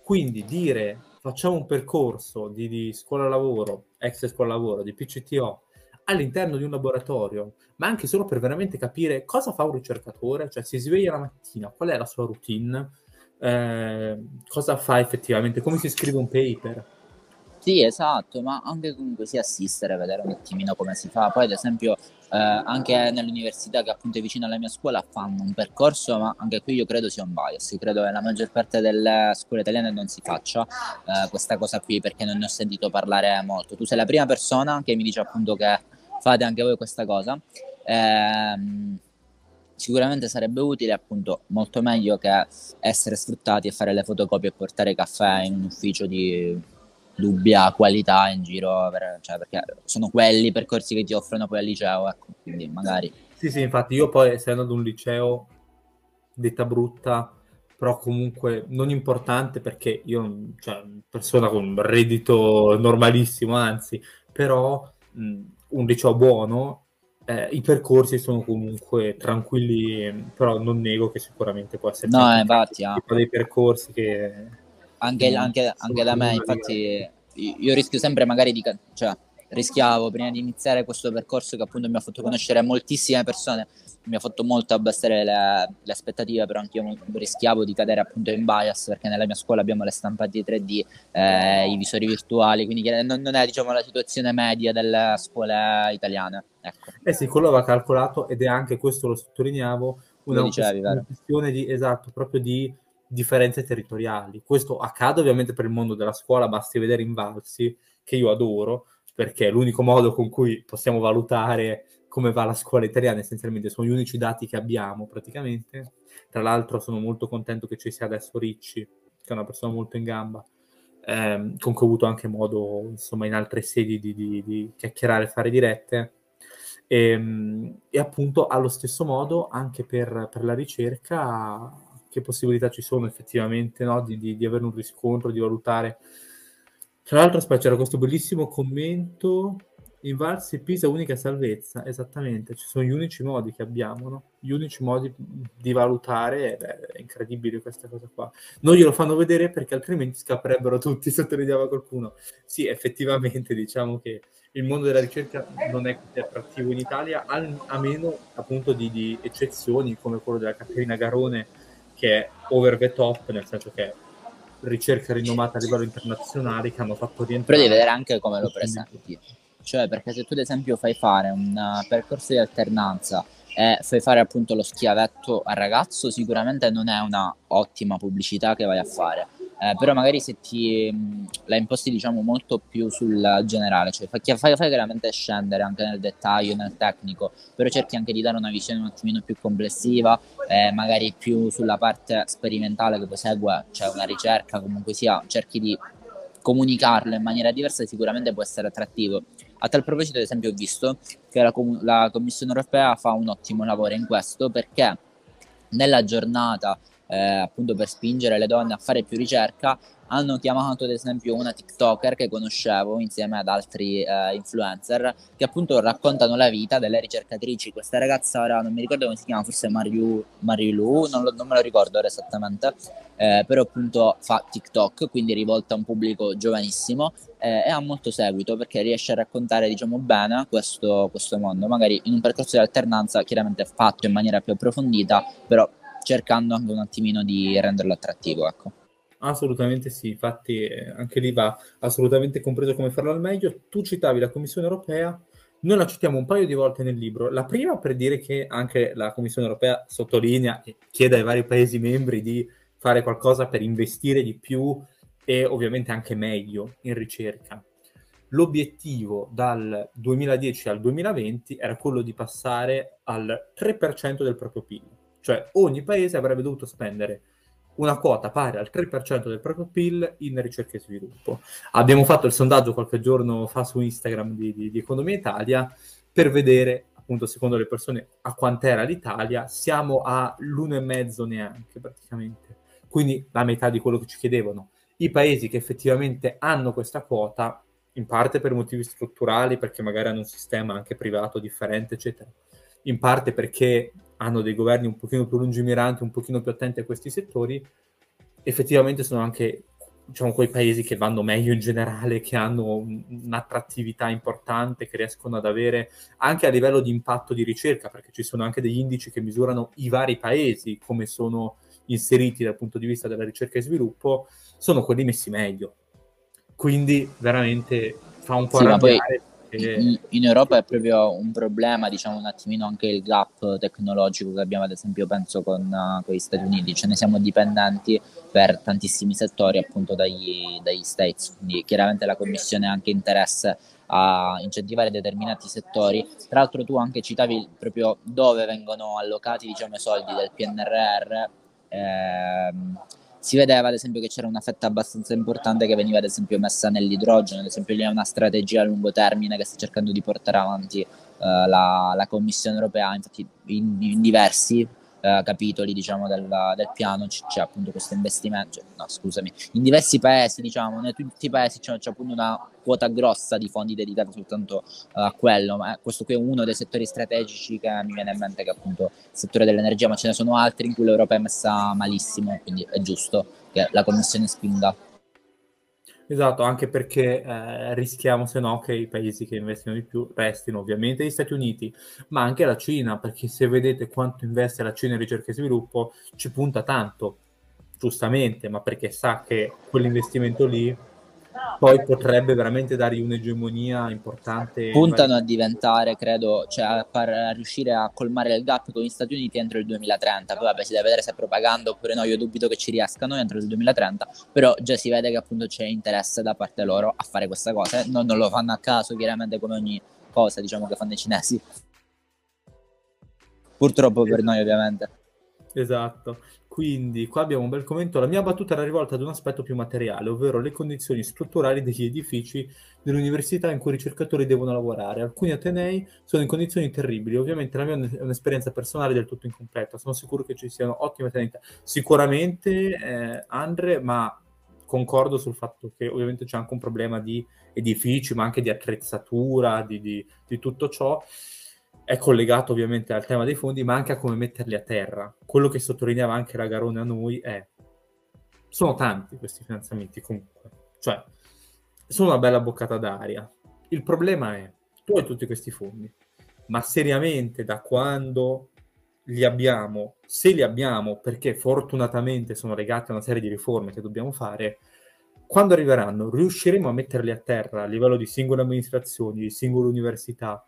Quindi dire facciamo un percorso di, di scuola lavoro, ex scuola lavoro, di PCTO all'interno di un laboratorio, ma anche solo per veramente capire cosa fa un ricercatore, cioè si sveglia la mattina, qual è la sua routine, eh, cosa fa effettivamente, come si scrive un paper, sì, esatto, ma anche comunque si assistere, vedere un attimino come si fa. Poi, ad esempio, eh, anche nell'università che appunto è vicino alla mia scuola fanno un percorso, ma anche qui io credo sia un bias. Credo che la maggior parte delle scuole italiane non si faccia eh, questa cosa qui perché non ne ho sentito parlare molto. Tu sei la prima persona che mi dice appunto che fate anche voi questa cosa. Eh, sicuramente sarebbe utile appunto molto meglio che essere sfruttati e fare le fotocopie e portare caffè in un ufficio di dubbia qualità in giro, per, cioè perché sono quelli i percorsi che ti offrono poi al liceo, ecco, quindi magari... Sì, sì, infatti io poi essendo ad un liceo detta brutta, però comunque non importante perché io, cioè, persona con un reddito normalissimo, anzi, però mh, un liceo buono, eh, i percorsi sono comunque tranquilli, però non nego che sicuramente può essere... No, infatti, ah. dei percorsi che anche, anche, anche da me, infatti, io rischio sempre magari di... Cioè, rischiavo prima di iniziare questo percorso che appunto mi ha fatto conoscere moltissime persone, mi ha fatto molto abbassare le, le aspettative, però anche io rischiavo di cadere appunto in bias perché nella mia scuola abbiamo le stampate 3D, eh, i visori virtuali, quindi non, non, è diciamo la situazione media delle scuole italiane. Ecco. Eh sì, quello va calcolato ed è anche questo lo sottolineavo, una questione di, esatto, proprio di differenze territoriali. Questo accade ovviamente per il mondo della scuola, basti vedere Invalsi, che io adoro, perché è l'unico modo con cui possiamo valutare come va la scuola italiana, essenzialmente sono gli unici dati che abbiamo praticamente. Tra l'altro sono molto contento che ci sia adesso Ricci, che è una persona molto in gamba, ehm, con cui ho avuto anche modo, insomma, in altre sedi di, di, di chiacchierare fare dirette. E, ehm, e, appunto allo stesso modo anche per, per la ricerca che possibilità ci sono effettivamente no? di, di, di, avere un riscontro, di valutare. Tra l'altro, aspetta, c'era questo bellissimo commento Invalsi, Pisa, unica salvezza, esattamente, ci sono gli unici modi che abbiamo, no? Gli unici modi di valutare, beh, è incredibile questa cosa qua. Non glielo fanno vedere perché altrimenti scapperebbero tutti, sottolineava qualcuno. Sì, effettivamente diciamo che il mondo della ricerca non è così attrattivo in Italia, a meno appunto di, di eccezioni come quello della Caterina Garone, che è over the top, nel senso che ricerca rinomata a livello internazionale che hanno fatto rientrare. Però devi vedere anche come lo presenti. Cioè, perché se tu ad esempio fai fare un uh, percorso di alternanza e fai fare appunto lo schiavetto al ragazzo, sicuramente non è una ottima pubblicità che vai a fare eh, però magari se ti mh, la imposti diciamo molto più sul generale, cioè fai, fai, fai veramente scendere anche nel dettaglio, nel tecnico, però cerchi anche di dare una visione un attimino più complessiva, eh, magari più sulla parte sperimentale che poi segue, cioè una ricerca comunque sia, cerchi di comunicarlo in maniera diversa sicuramente può essere attrattivo. A tal proposito, ad esempio, ho visto che la, la Commissione europea fa un ottimo lavoro in questo perché nella giornata eh, appunto per spingere le donne a fare più ricerca, hanno chiamato ad esempio una TikToker che conoscevo insieme ad altri eh, influencer che appunto raccontano la vita delle ricercatrici. Questa ragazza ora non mi ricordo come si chiama, forse Mariu, Marilu, non, non me lo ricordo ora esattamente, eh, però appunto fa TikTok, quindi rivolta a un pubblico giovanissimo eh, e ha molto seguito perché riesce a raccontare diciamo bene questo, questo mondo, magari in un percorso di alternanza chiaramente fatto in maniera più approfondita, però cercando anche un attimino di renderlo attrattivo. Ecco. Assolutamente sì, infatti eh, anche lì va assolutamente compreso come farlo al meglio. Tu citavi la Commissione europea, noi la citiamo un paio di volte nel libro. La prima per dire che anche la Commissione europea sottolinea e chiede ai vari Paesi membri di fare qualcosa per investire di più e ovviamente anche meglio in ricerca. L'obiettivo dal 2010 al 2020 era quello di passare al 3% del proprio PIL cioè ogni paese avrebbe dovuto spendere una quota pari al 3% del proprio PIL in ricerca e sviluppo. Abbiamo fatto il sondaggio qualche giorno fa su Instagram di, di, di Economia Italia per vedere, appunto, secondo le persone, a quant'era l'Italia. Siamo all'1,5 neanche praticamente. Quindi la metà di quello che ci chiedevano. I paesi che effettivamente hanno questa quota, in parte per motivi strutturali, perché magari hanno un sistema anche privato differente, eccetera, in parte perché hanno dei governi un pochino più lungimiranti, un pochino più attenti a questi settori, effettivamente sono anche diciamo, quei paesi che vanno meglio in generale, che hanno un'attrattività importante, che riescono ad avere anche a livello di impatto di ricerca, perché ci sono anche degli indici che misurano i vari paesi, come sono inseriti dal punto di vista della ricerca e sviluppo, sono quelli messi meglio. Quindi veramente fa un po' sì, arrabbiare in, in, Europa è proprio un problema, diciamo un attimino anche il gap tecnologico che abbiamo ad esempio penso con, uh, con gli Stati Uniti, ce ne siamo dipendenti per tantissimi settori appunto dagli, dagli States, quindi chiaramente la Commissione ha anche interesse a incentivare determinati settori. Tra l'altro tu anche citavi proprio dove vengono allocati diciamo, i soldi del PNRR. Ehm, si vedeva ad esempio che c'era una fetta abbastanza importante che veniva ad esempio messa nell'idrogeno, ad esempio lì è una strategia a lungo termine che sta cercando di portare avanti uh, la, la, Commissione europea, infatti in, in diversi uh, capitoli diciamo del, del piano c- c'è appunto questo investimento, cioè, no scusami, in diversi paesi diciamo, in tutti i paesi c'è, c'è appunto una quota grossa di fondi dedicati soltanto uh, a quello, ma questo qui è uno dei settori strategici che mi viene in mente che è appunto il settore dell'energia, ma ce ne sono altri in cui l'Europa è messa malissimo, quindi è giusto che la Commissione spinga. Esatto, anche perché eh, rischiamo se no che i paesi che investono di più restino ovviamente gli Stati Uniti, ma anche la Cina, perché se vedete quanto investe la Cina in ricerca e sviluppo, ci punta tanto, giustamente, ma perché sa che quell'investimento lì poi potrebbe veramente dargli un'egemonia importante. Puntano a diventare, credo, cioè a, a, riuscire a colmare il gap con gli Stati Uniti entro il 2030. Poi vabbè, si deve vedere se è propaganda oppure no. Io dubito che ci riescano entro il 2030, però già si vede che appunto c'è interesse da parte loro a fare questa cosa. Non, non lo fanno a caso, chiaramente, come ogni cosa, diciamo, che fanno i cinesi. Purtroppo per noi, ovviamente. Esatto. Quindi qua abbiamo un bel commento. La mia battuta era rivolta ad un aspetto più materiale, ovvero le condizioni strutturali degli edifici dell'università in cui i ricercatori devono lavorare. Alcuni atenei sono in condizioni terribili. Ovviamente la mia è un'esperienza personale del tutto incompleta. Sono sicuro che ci siano ottime atenei. Sicuramente, eh, Andre, ma concordo sul fatto che ovviamente c'è anche un problema di edifici, ma anche di attrezzatura, di, di, di tutto ciò. È collegato ovviamente al tema dei fondi, ma anche a come metterli a terra. Quello che sottolineava anche la Garone a noi è sono tanti questi finanziamenti comunque, cioè sono una bella boccata d'aria. Il problema è, tu hai tutti questi fondi, ma seriamente da quando li abbiamo, se li abbiamo perché fortunatamente sono legati a una serie di riforme che dobbiamo fare, quando arriveranno riusciremo a metterli a terra a livello di singole amministrazioni, di singole università,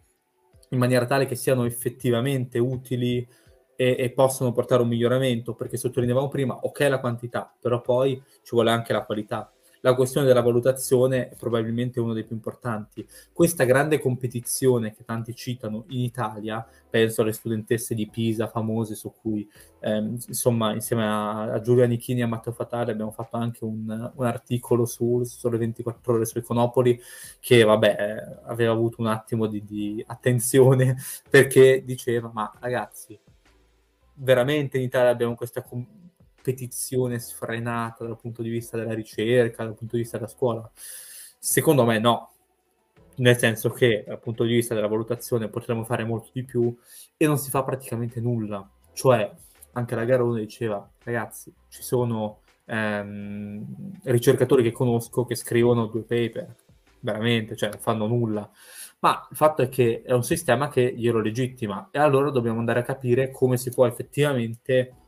in maniera tale che siano effettivamente utili e, e possono portare un miglioramento, perché sottolineavamo prima, ok la quantità, però poi ci vuole anche la qualità la questione della valutazione è probabilmente uno dei più importanti. Questa grande competizione che tanti citano in Italia, penso alle studentesse di Pisa famose su cui ehm, insomma insieme a, a Giulia Nichini e a Matteo Fatale abbiamo fatto anche un, un articolo su Sole 24 ore su Econopoli che vabbè eh, aveva avuto un attimo di, di attenzione perché diceva ma ragazzi veramente in Italia abbiamo questa com- competizione sfrenata dal punto di vista della ricerca, dal punto di vista della scuola? Secondo me no, nel senso che dal punto di vista della valutazione potremmo fare molto di più e non si fa praticamente nulla. Cioè, anche la Garone diceva, ragazzi, ci sono ehm, ricercatori che conosco che scrivono due paper, veramente, cioè non fanno nulla. Ma il fatto è che è un sistema che glielo legittima e allora dobbiamo andare a capire come si può effettivamente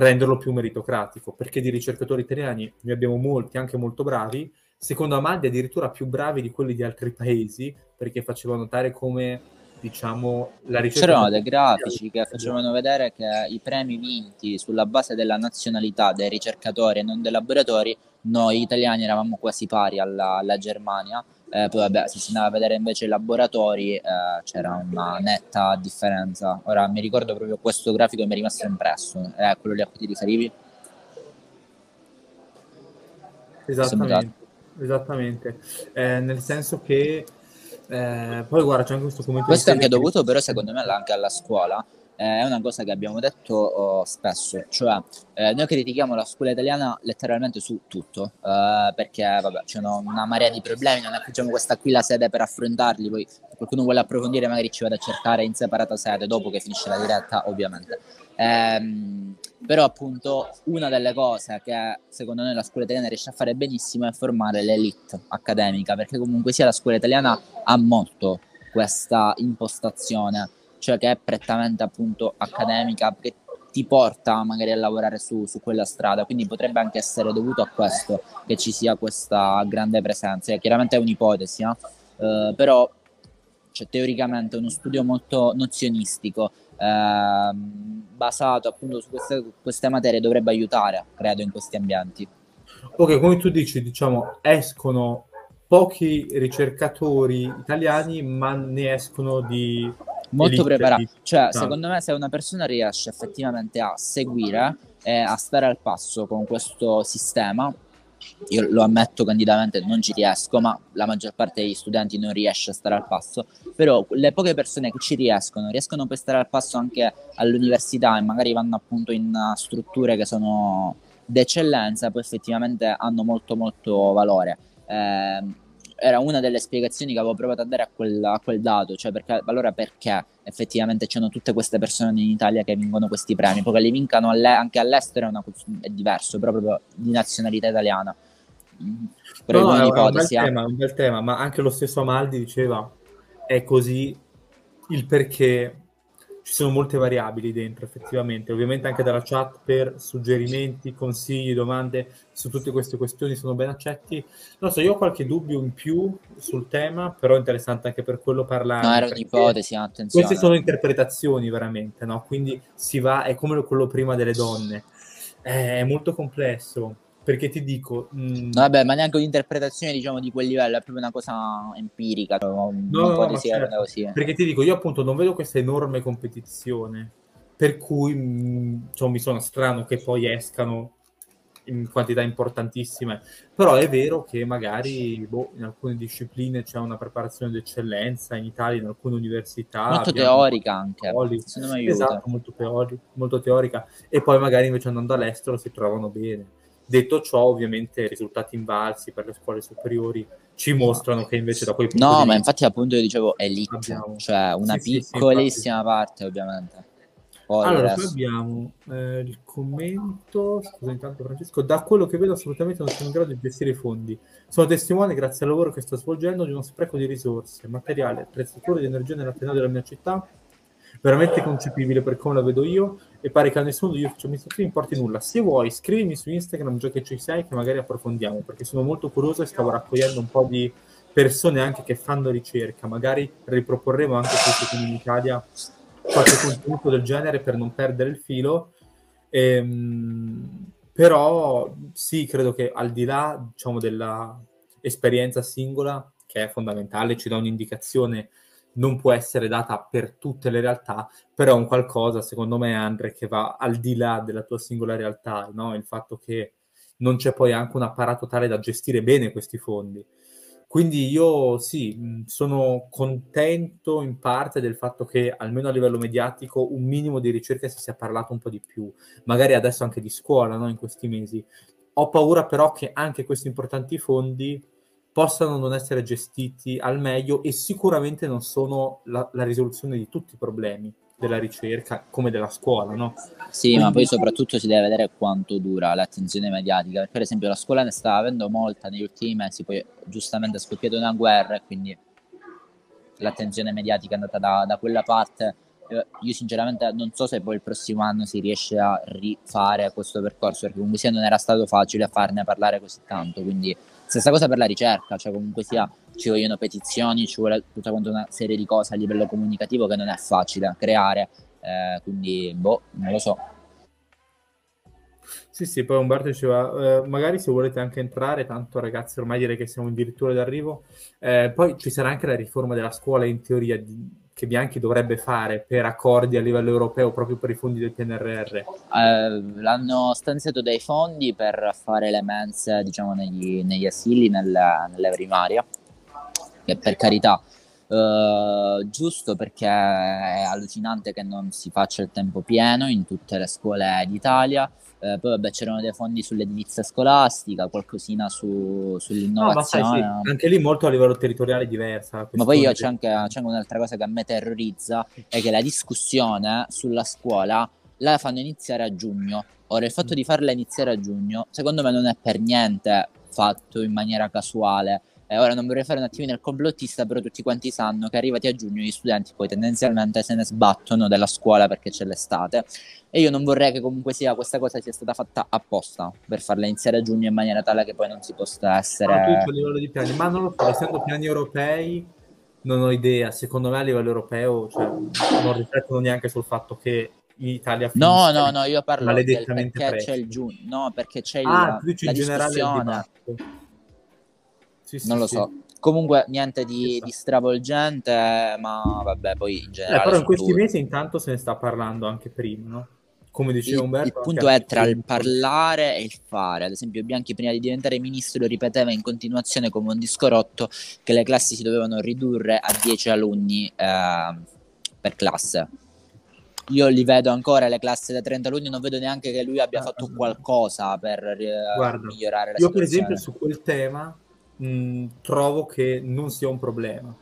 renderlo più meritocratico, perché di ricercatori italiani ne abbiamo molti, anche molto bravi, secondo Amaldi addirittura più bravi di quelli di altri paesi, perché faceva notare come diciamo la ricerca c'erano dei grafici che facevano vedere che i premi vinti sulla base della nazionalità dei ricercatori e non dei laboratori noi italiani eravamo quasi pari alla, alla Germania eh, poi vabbè, se si andava a vedere invece i laboratori eh, c'era una netta differenza. Ora mi ricordo proprio questo grafico che mi è rimasto impresso, è quello lì a cui ti riferivi? Esattamente, esattamente. Eh, nel senso che eh, poi guarda c'è anche questo commento. Questo è anche dovuto però secondo me anche alla scuola è una cosa che abbiamo detto oh, spesso, cioè eh, noi critichiamo la scuola italiana letteralmente su tutto, eh, perché vabbè, c'è una marea di problemi, non è facciamo questa qui la sede per affrontarli, poi se qualcuno vuole approfondire magari ci vada a cercare in separata sede dopo che finisce la diretta, ovviamente. Eh, però appunto una delle cose che secondo noi la scuola italiana riesce a fare benissimo è formare l'elite accademica, perché comunque sia la scuola italiana ha molto questa impostazione cioè che è prettamente appunto accademica, che ti porta magari a lavorare su, su, quella strada, quindi potrebbe anche essere dovuto a questo che ci sia questa grande presenza. Chiaramente è un'ipotesi, eh? Eh, però cioè, teoricamente uno studio molto nozionistico, eh, basato appunto su queste, queste materie, dovrebbe aiutare, credo, in questi ambienti. Ok, come tu dici, diciamo, escono pochi ricercatori italiani, ma ne escono di molto preparato. Cioè, no. secondo me, se una persona riesce effettivamente a seguire e a stare al passo con questo sistema, io lo ammetto candidamente, non ci riesco, ma la maggior parte degli studenti non riesce a stare al passo. Però le poche persone che ci riescono, riescono poi a stare al passo anche all'università e magari vanno appunto in strutture che sono d'eccellenza, poi effettivamente hanno molto molto valore. Eh, era una delle spiegazioni che avevo provato a dare a quel, a quel dato, cioè perché, allora perché effettivamente c'erano tutte queste persone in Italia che vincono questi premi, poi che li vincano alle, anche all'estero è, una, è, diverso, proprio di nazionalità italiana. Però no, è, un bel, eh. tema, un bel tema, ma anche lo stesso Amaldi diceva è così il perché ci sono molte variabili dentro effettivamente, ovviamente anche dalla chat per suggerimenti, consigli, domande su tutte queste questioni sono ben accetti. Non so, io ho qualche dubbio in più sul tema, però è interessante anche per quello parlare. No, era un'ipotesi, attenzione. Queste sono interpretazioni veramente, no? Quindi si va, è come quello prima delle donne, è molto complesso perché ti dico... Mh... Mm, no, vabbè, ma neanche un'interpretazione, diciamo, di quel livello, è proprio una cosa empirica, no, no, certo. così. Perché ti dico, io appunto non vedo questa enorme competizione, per cui mh, mm, cioè, mi sono strano che poi escano in quantità importantissime, però è vero che magari boh, in alcune discipline c'è una preparazione d'eccellenza, in Italia in alcune università... Molto teorica anche, esatto, molto, teori, molto teorica, e poi magari invece andando all'estero si trovano bene Detto ciò, ovviamente i risultati invalsi per le scuole superiori ci mostrano che invece da quei punti No, ma infatti appunto io dicevo elite, abbiamo... cioè una sì, piccolissima sì, parte ovviamente. Poi allora, poi abbiamo eh, il commento, scusa intanto Francesco, da quello che vedo assolutamente non sono in grado di gestire i fondi. Sono testimone, grazie al lavoro che sto svolgendo, di uno spreco di risorse, materiale, attrezzature di energia nell'Ateneo della mia città, veramente concepibile per come la vedo io e pare che a nessuno degli uffici amministrativi importi nulla. Se vuoi, scrivimi su Instagram già che ci sei, che magari approfondiamo, perché sono molto curioso e stavo raccogliendo un po' di persone anche che fanno ricerca. Magari riproporremo anche questo in Italia qualche contenuto del genere per non perdere il filo. Ehm, però sì, credo che al di là diciamo, dell'esperienza singola, che è fondamentale, ci dà un'indicazione non può essere data per tutte le realtà, però è un qualcosa, secondo me, Andre, che va al di là della tua singola realtà, no? il fatto che non c'è poi anche un apparato tale da gestire bene questi fondi. Quindi io sì, sono contento in parte del fatto che almeno a livello mediatico un minimo di ricerca si sia parlato un po' di più, magari adesso anche di scuola no? in questi mesi. Ho paura però che anche questi importanti fondi possano non essere gestiti al meglio e sicuramente non sono la, la risoluzione di tutti i problemi della ricerca come della scuola, no? Sì, Quindi... ma poi soprattutto si deve vedere quanto dura l'attenzione mediatica. Per esempio la scuola ne sta avendo molta negli ultimi mesi, poi giustamente è scoppiata una guerra e quindi l'attenzione mediatica è andata da, da quella parte eh, io sinceramente non so se poi il prossimo anno si riesce a rifare questo percorso, perché comunque sia non era stato facile farne parlare così tanto, quindi stessa cosa per la ricerca, cioè comunque sia ci vogliono petizioni, ci vuole tutta una serie di cose a livello comunicativo che non è facile creare, eh, quindi boh, non lo so. Sì, sì, poi Umberto diceva, eh, magari se volete anche entrare, tanto ragazzi ormai direi che siamo addirittura d'arrivo, eh, poi ci sarà anche la riforma della scuola in teoria di, che Bianchi dovrebbe fare per accordi a livello europeo proprio per i fondi del PNRR? Eh, l'hanno stanziato dei fondi per fare le mense diciamo, negli, negli asili, nelle, nelle primarie, che per carità Uh, giusto perché è allucinante che non si faccia il tempo pieno in tutte le scuole d'Italia. Uh, poi vabbè c'erano dei fondi sull'edilizia scolastica, qualcosina su, sull'innovazione. No, sai, anche lì molto a livello territoriale diversa. Ma poi io c'è anche, c'è anche un'altra cosa che a me terrorizza, è che la discussione sulla scuola la fanno iniziare a giugno. Ora il fatto di farla iniziare a giugno, secondo me non è per niente fatto in maniera casuale eh, ora non vorrei fare un attimino il complottista, però tutti quanti sanno che arrivati a giugno gli studenti poi tendenzialmente se ne sbattono dalla scuola perché c'è l'estate. E io non vorrei che comunque sia questa cosa sia stata fatta apposta per farla iniziare a giugno in maniera tale che poi non si possa essere. Ma tutto a livello di piani, ma non lo so, essendo piani europei non ho idea. Secondo me a livello europeo cioè, non riflettono neanche sul fatto che in Italia no no no io parlo del perché presto. c'è il giugno no perché c'è ah, il, la discussione sì, sì, non lo so. Comunque niente di, di, stravolgente, ma vabbè, poi in generale... Eh, però in questi mesi intanto se ne sta parlando anche prima, no? Come diceva Umberto... Il punto è tra il parlare e il fare. Ad esempio Bianchi prima di diventare ministro ripeteva in continuazione come un disco rotto che le classi si dovevano ridurre a 10 alunni eh, per classe. Io li vedo ancora le classi da 30 alunni, non vedo neanche che lui abbia ah, fatto qualcosa per eh, Guarda, migliorare la io situazione. Io per esempio su quel tema mh, trovo che non sia un problema.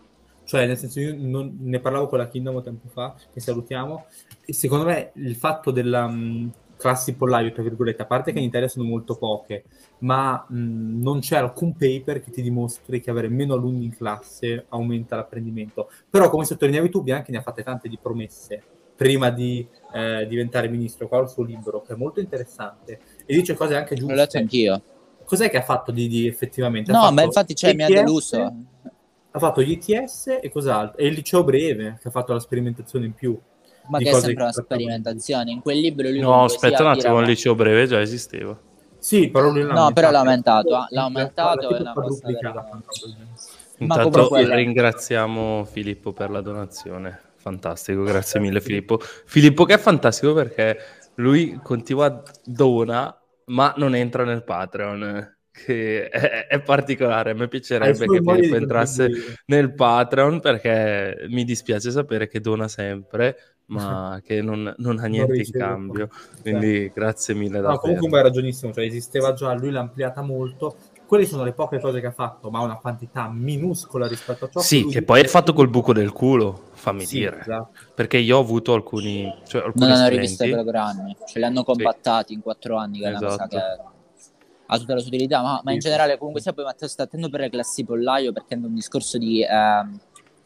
Cioè, nel senso, io non, ne parlavo con la Kingdom tempo fa, che salutiamo, e secondo me il fatto della mh, classi pollaio, tra virgolette, a parte che in Italia sono molto poche, ma mh, non c'è alcun paper che ti dimostri che avere meno alunni in classe aumenta l'apprendimento. Però, come sottolineavi tu, Bianchi ne ha fatte tante di promesse prima di eh, diventare ministro. Qua ho il suo libro, che è molto interessante, e dice cose anche giuste. L'ho letto anch'io cos'è che ha fatto di, di effettivamente? No, ma infatti cioè, mi ha deluso. Ha fatto gli ITS e cos'altro? E il liceo breve, che ha fatto la sperimentazione in più. Ma che è sempre una sperimentazione. In quel libro lui No, aspetta un attimo, il liceo breve già esisteva. Sì, però lui No, però l'ha aumentato, l'ha aumentato e l'ha Intanto quella... ringraziamo Filippo per la donazione. Fantastico, grazie mille Filippo. Filippo che è fantastico perché lui continua a dona ma non entra nel Patreon. che è, è, particolare. A me piacerebbe che Filippo entrasse nel Patreon perché mi dispiace sapere che dona sempre, ma che non, non ha niente non in cambio. Quindi sì. grazie mille. No, comunque hai ragionissimo, cioè esisteva già, lui l'ha ampliata molto. Quelle sono le poche cose che ha fatto, ma una quantità minuscola rispetto a ciò sì, che, che poi è fatto col buco del culo, fammi sì, dire. Esatto. Perché io ho avuto alcuni. Cioè, alcuni non hanno rivisto i programmi, ce li hanno compattati sì. in quattro anni. Che esatto. è una cosa che ha tutta la sua utilità, ma, ma in generale comunque sia poi Matteo sta attento per le classi pollaio perché è un discorso di, eh,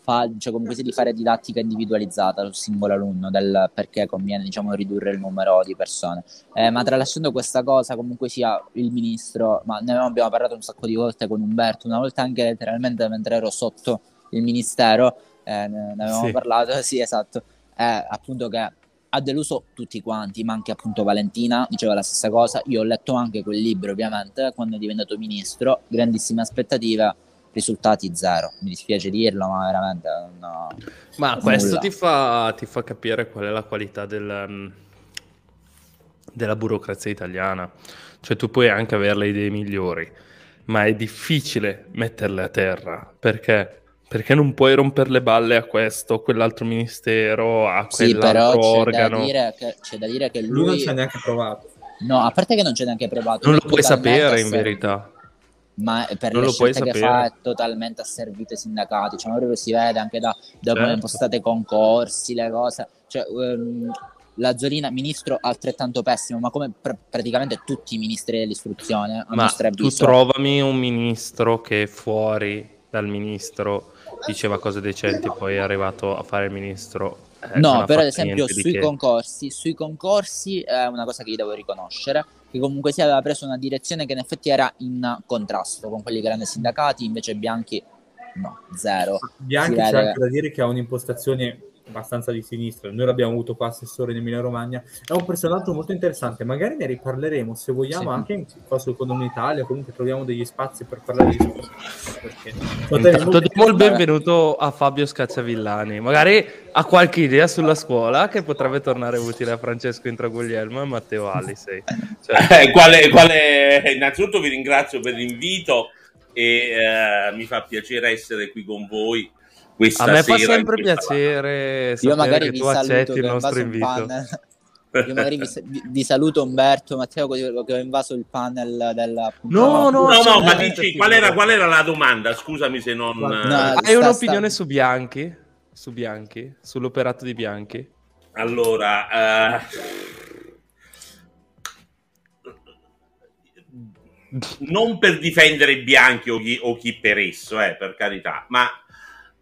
fa, cioè comunque di fare didattica individualizzata sul singolo alunno, del perché conviene diciamo ridurre il numero di persone. Eh, ma tralasciando questa cosa comunque sia il ministro, ma ne abbiamo parlato un sacco di volte con Umberto, una volta anche letteralmente mentre ero sotto il ministero, eh, ne, avevamo sì. parlato, sì esatto, è appunto che ha deluso tutti quanti, ma anche appunto Valentina diceva la stessa cosa. Io ho letto anche quel libro, ovviamente, quando è diventato ministro, grandissime aspettative, risultati zero. Mi dispiace dirlo, ma veramente no. Ma questo ti fa, ti fa, capire qual è la qualità del, mm, della burocrazia italiana. Cioè tu puoi anche avere le idee migliori, ma è difficile metterle a terra, perché perché non puoi rompere le balle a questo, a quell'altro ministero, a sì, quell'altro però organo? C'è da, dire che, c'è da dire che lui... lui non ci ha neanche provato. No, a parte che non c'è neanche provato. Non lo puoi sapere in verità. Ma per non le scelte che fa è totalmente asservito ai sindacati. Cioè, proprio si vede anche da, da certo. come impostate concorsi, le cose. Cioè, um, la Zorina, ministro altrettanto pessimo, ma come pr- praticamente tutti i ministri dell'istruzione. Ma tu trovami un ministro che è fuori dal ministro diceva cose decenti poi è arrivato a fare il ministro. Eh, no, però ad esempio sui concorsi, sui concorsi è una cosa che gli devo riconoscere, che comunque si aveva preso una direzione che in effetti era in contrasto con quelli che erano i sindacati, invece Bianchi no, zero. Bianchi c'è anche da dire che ha un'impostazione abbastanza di sinistra. Noi l'abbiamo avuto qua assessore in Emilia Romagna. È un personaggio molto interessante. Magari ne riparleremo se vogliamo sì. anche in qua su Economia Italia. Comunque troviamo degli spazi per parlare di questo. Perché Intanto diamo il benvenuto a Fabio Scacciavillani. Magari ha qualche idea sulla scuola che potrebbe tornare utile a Francesco Intraguglielmo e Matteo Alisei. Cioè... Eh, quale, quale... Innanzitutto vi ringrazio per l'invito e eh, mi fa piacere essere qui con voi questa A me fa sempre piacere io magari che tu accetti il nostro invito. Io magari vi, vi, saluto Umberto, Matteo, che ho invaso il panel della No, no, no, no ma dici qual era, qual era, la domanda? Scusami se non... No, Hai un'opinione sta... su Bianchi? Su Bianchi? Sull'operato di Bianchi? Allora... Uh... Non per difendere Bianchi o chi, o chi per esso, eh, per carità, ma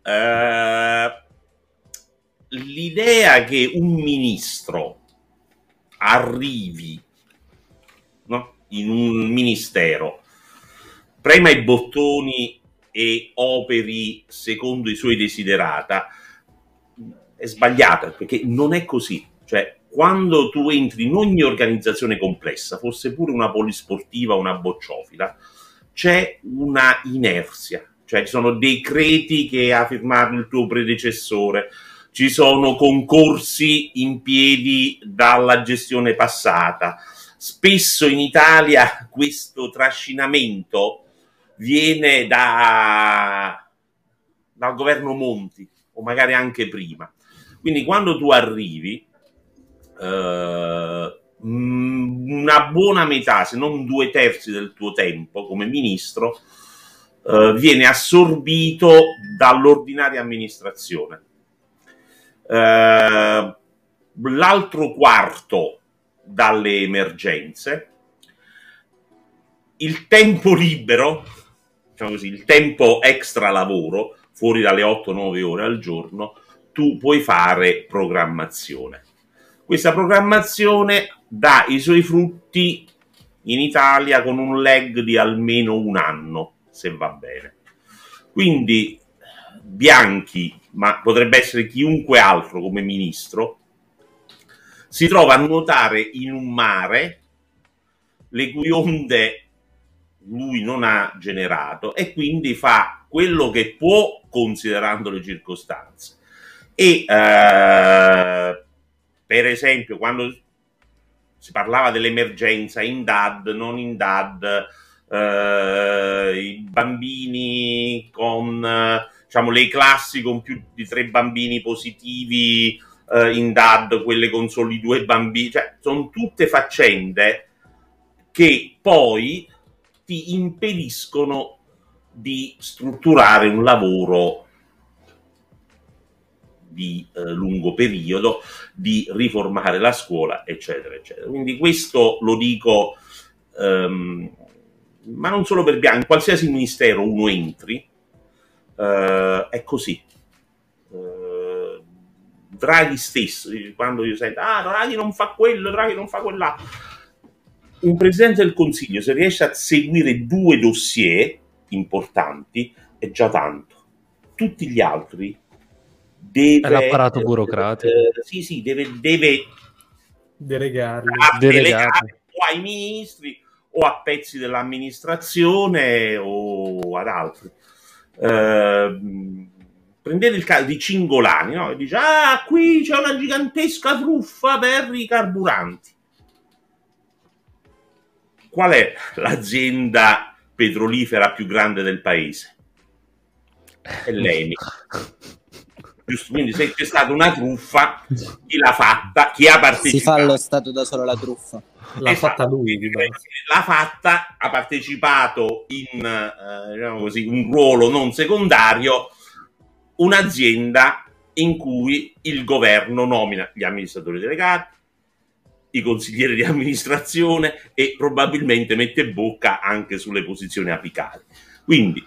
eh, l'idea che un ministro arrivi no, in un ministero, prema i bottoni e operi secondo i suoi desiderata è sbagliata perché non è così. Cioè, quando tu entri in ogni organizzazione complessa, fosse pure una polisportiva o una bocciofila, c'è una inerzia, cioè ci sono decreti che ha firmato il tuo predecessore, ci sono concorsi in piedi dalla gestione passata. Spesso in Italia questo trascinamento viene da, dal governo Monti o magari anche prima. Quindi quando tu arrivi, eh, una buona metà, se non due terzi del tuo tempo come ministro, eh, viene assorbito dall'ordinaria amministrazione. Eh, l'altro quarto dalle emergenze, il tempo libero, diciamo così, il tempo extra lavoro, fuori dalle 8-9 ore al giorno, tu puoi fare programmazione. Questa programmazione dà i suoi frutti in Italia con un lag di almeno un anno se va bene. Quindi Bianchi, ma potrebbe essere chiunque altro come ministro, si trova a nuotare in un mare le cui onde lui non ha generato e quindi fa quello che può considerando le circostanze. E eh, per esempio, quando si parlava dell'emergenza in DAD, non in DAD, eh, i bambini con diciamo, le classi con più di tre bambini positivi eh, in DAD, quelle con soli due bambini, cioè sono tutte faccende che poi ti impediscono di strutturare un lavoro di eh, lungo periodo, di riformare la scuola, eccetera, eccetera. Quindi questo lo dico, ehm, ma non solo per Bianchi, in qualsiasi ministero uno entri, eh, è così. Eh, Draghi stesso, quando io sento, ah, Draghi non fa quello, Draghi non fa quella. Un presidente del Consiglio, se riesce a seguire due dossier importanti, è già tanto. Tutti gli altri deve... È l'apparato burocratico. Eh, sì, sì, deve... deve delegarli. Delegare o ai ministri o a pezzi dell'amministrazione o ad altri. Eh, prendete il caso di Cingolani, no? E dice, ah, qui c'è una gigantesca truffa per i carburanti. Qual è l'azienda petrolifera più grande del paese? È l'ENI. Giusto? Quindi se c'è stata una truffa, chi l'ha fatta, chi ha partecipato. Si fa lo Stato da solo la truffa. L'ha esatto. fatta lui. L'ha fatta, ha partecipato in eh, diciamo così, un ruolo non secondario, un'azienda in cui il governo nomina gli amministratori delegati, i consiglieri di amministrazione e probabilmente mette bocca anche sulle posizioni apicali. Quindi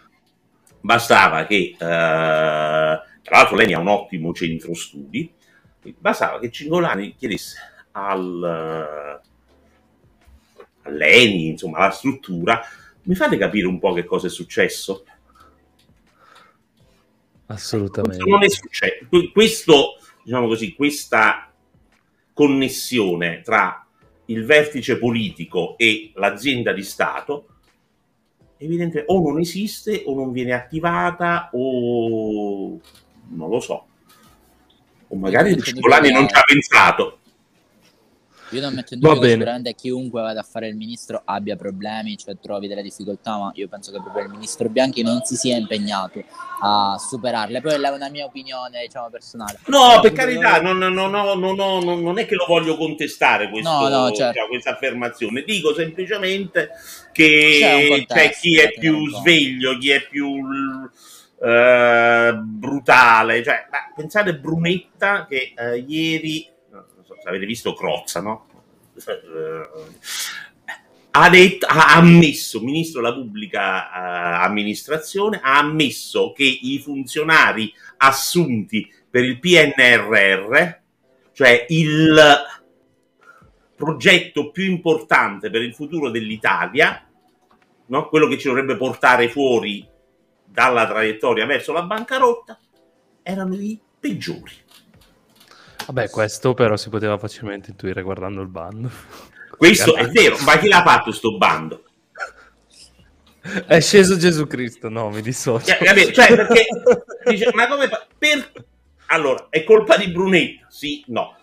bastava che eh, tra l'altro lei ha un ottimo centro studi, bastava che Cingolani chiedesse al, all'ENI, insomma alla struttura, mi fate capire un po' che cosa è successo? Assolutamente. Questo non è successo. Questo, diciamo così, questa connessione tra il vertice politico e l'azienda di Stato evidentemente o non esiste o non viene attivata o non lo so. O magari Cicolani non ci ha pensato. Io non metto in dubbio che sicuramente chiunque vada a fare il ministro abbia problemi, cioè trovi delle difficoltà, ma io penso che proprio il ministro Bianchi non si sia impegnato a superarle. Poi è una mia opinione, diciamo, personale. No, per carità, non, non, non, non, è che lo voglio contestare questo, no, no, certo. cioè, questa affermazione. Dico semplicemente che c'è, contesto, c'è chi è più sveglio, chi è più eh, brutale. Cioè, pensate Brunetta che eh, ieri, non so se avete visto Crozza, no? ha, detto, ha ammesso, ministro della pubblica uh, amministrazione, ha ammesso che i funzionari assunti per il PNRR, cioè il progetto più importante per il futuro dell'Italia, no? quello che ci dovrebbe portare fuori dalla traiettoria verso la bancarotta erano i peggiori. Vabbè, questo però si poteva facilmente intuire guardando il bando. Questo è vero, ma chi l'ha fatto sto bando? È sceso Gesù Cristo, no, mi dissocio. Cioè, cioè perché dice, ma come fa? Per... Allora, è colpa di Brunetta? Sì, no.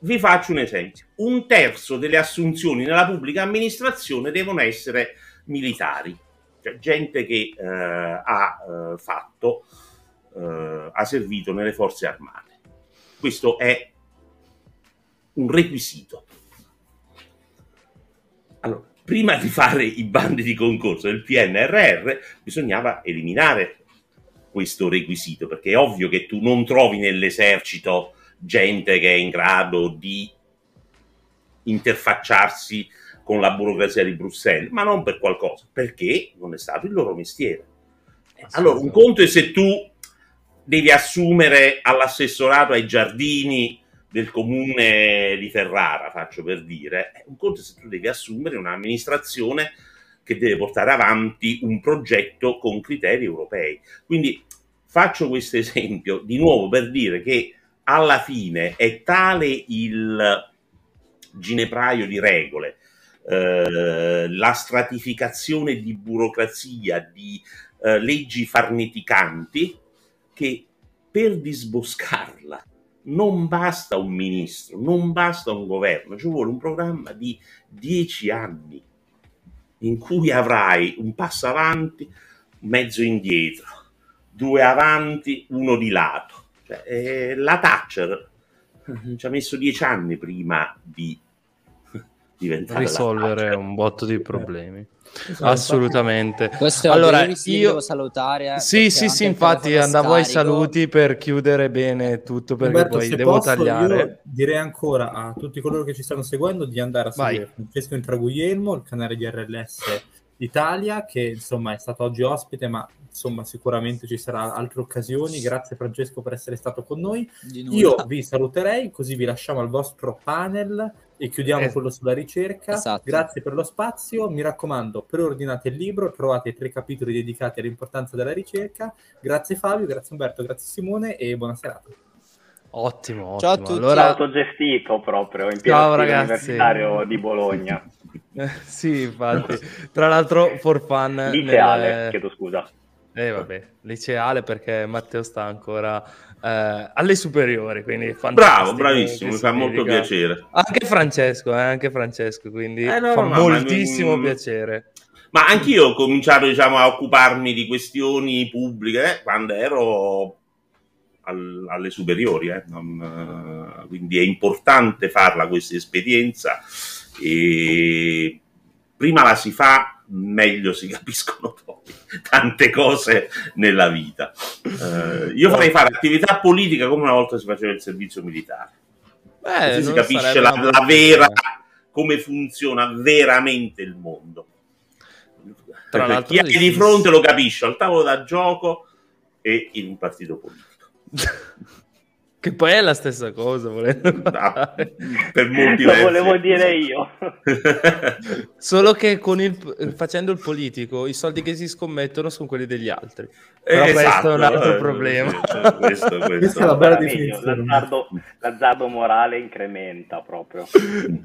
Vi faccio un esempio. Un terzo delle assunzioni nella pubblica amministrazione devono essere militari cioè gente che eh, ha eh, fatto, eh, ha servito nelle forze armate. Questo è un requisito. Allora, prima di fare i bandi di concorso del PNRR bisognava eliminare questo requisito, perché è ovvio che tu non trovi nell'esercito gente che è in grado di interfacciarsi con la burocrazia di Bruxelles, ma non per qualcosa, perché non è stato il loro mestiere. Allora, un conto è se tu devi assumere all'assessorato ai giardini del comune di Ferrara, faccio per dire, un conto è se tu devi assumere un'amministrazione che deve portare avanti un progetto con criteri europei. Quindi faccio questo esempio di nuovo per dire che alla fine è tale il ginepraio di regole eh, la stratificazione di burocrazia, di eh, leggi farneticanti, che per disboscarla non basta un ministro, non basta un governo, ci vuole un programma di dieci anni. in cui avrai un passo avanti, mezzo indietro, due avanti, uno di lato. Cioè, eh, la Thatcher ci ha messo dieci anni prima di diventare risolvere un botto di problemi. Esatto. Assolutamente. Questo allora, io, devo salutare. Sì, sì, sì, infatti andavo ai saluti per chiudere bene tutto perché Roberto, poi devo posso, tagliare. direi ancora a tutti coloro che ci stanno seguendo di andare a seguire Francesco Intraguglielmo, il canale di RLS Italia, che insomma è stato oggi ospite, ma insomma sicuramente ci saranno altre occasioni. Grazie Francesco per essere stato con noi. Io vi saluterei, così vi lasciamo al vostro panel e chiudiamo eh. quello sulla ricerca. Esatto. Grazie per lo spazio. Mi raccomando, preordinate il libro, trovate i tre capitoli dedicati all'importanza della ricerca. Grazie Fabio, grazie Umberto, grazie Simone e buona serata. Ottimo, ottimo. Ciao a tutti. Allora... autogestito proprio in pieno universitario di Bologna. sì, infatti. Tra l'altro, for fun. Liceale, nelle... chiedo scusa. Eh vabbè, liceale perché Matteo sta ancora eh, alle superiori, quindi Bravo, bravissimo, mi fa molto piacere. Anche Francesco, eh, anche Francesco, quindi eh, no, fa no, moltissimo ma... piacere. Ma anch'io ho cominciato diciamo, a occuparmi di questioni pubbliche eh, quando ero al, alle superiori, eh. non, uh, quindi è importante farla questa esperienza e prima la si fa meglio si capiscono tante cose nella vita. Uh, io farei fare attività politica come una volta si faceva il servizio militare. Beh, Così si capisce la, la vera, come funziona veramente il mondo. Tra l'altro, chi hai di fronte lo capisce al tavolo da gioco e in un partito politico. Che poi è la stessa cosa, volendo no, per molti Lo volevo dire io. Solo che con il, facendo il politico, i soldi che si scommettono sono quelli degli altri. Però esatto, questo è un altro eh, problema. Questo, questo. Questa è la bella definizione. L'azzardo, l'azzardo morale incrementa proprio.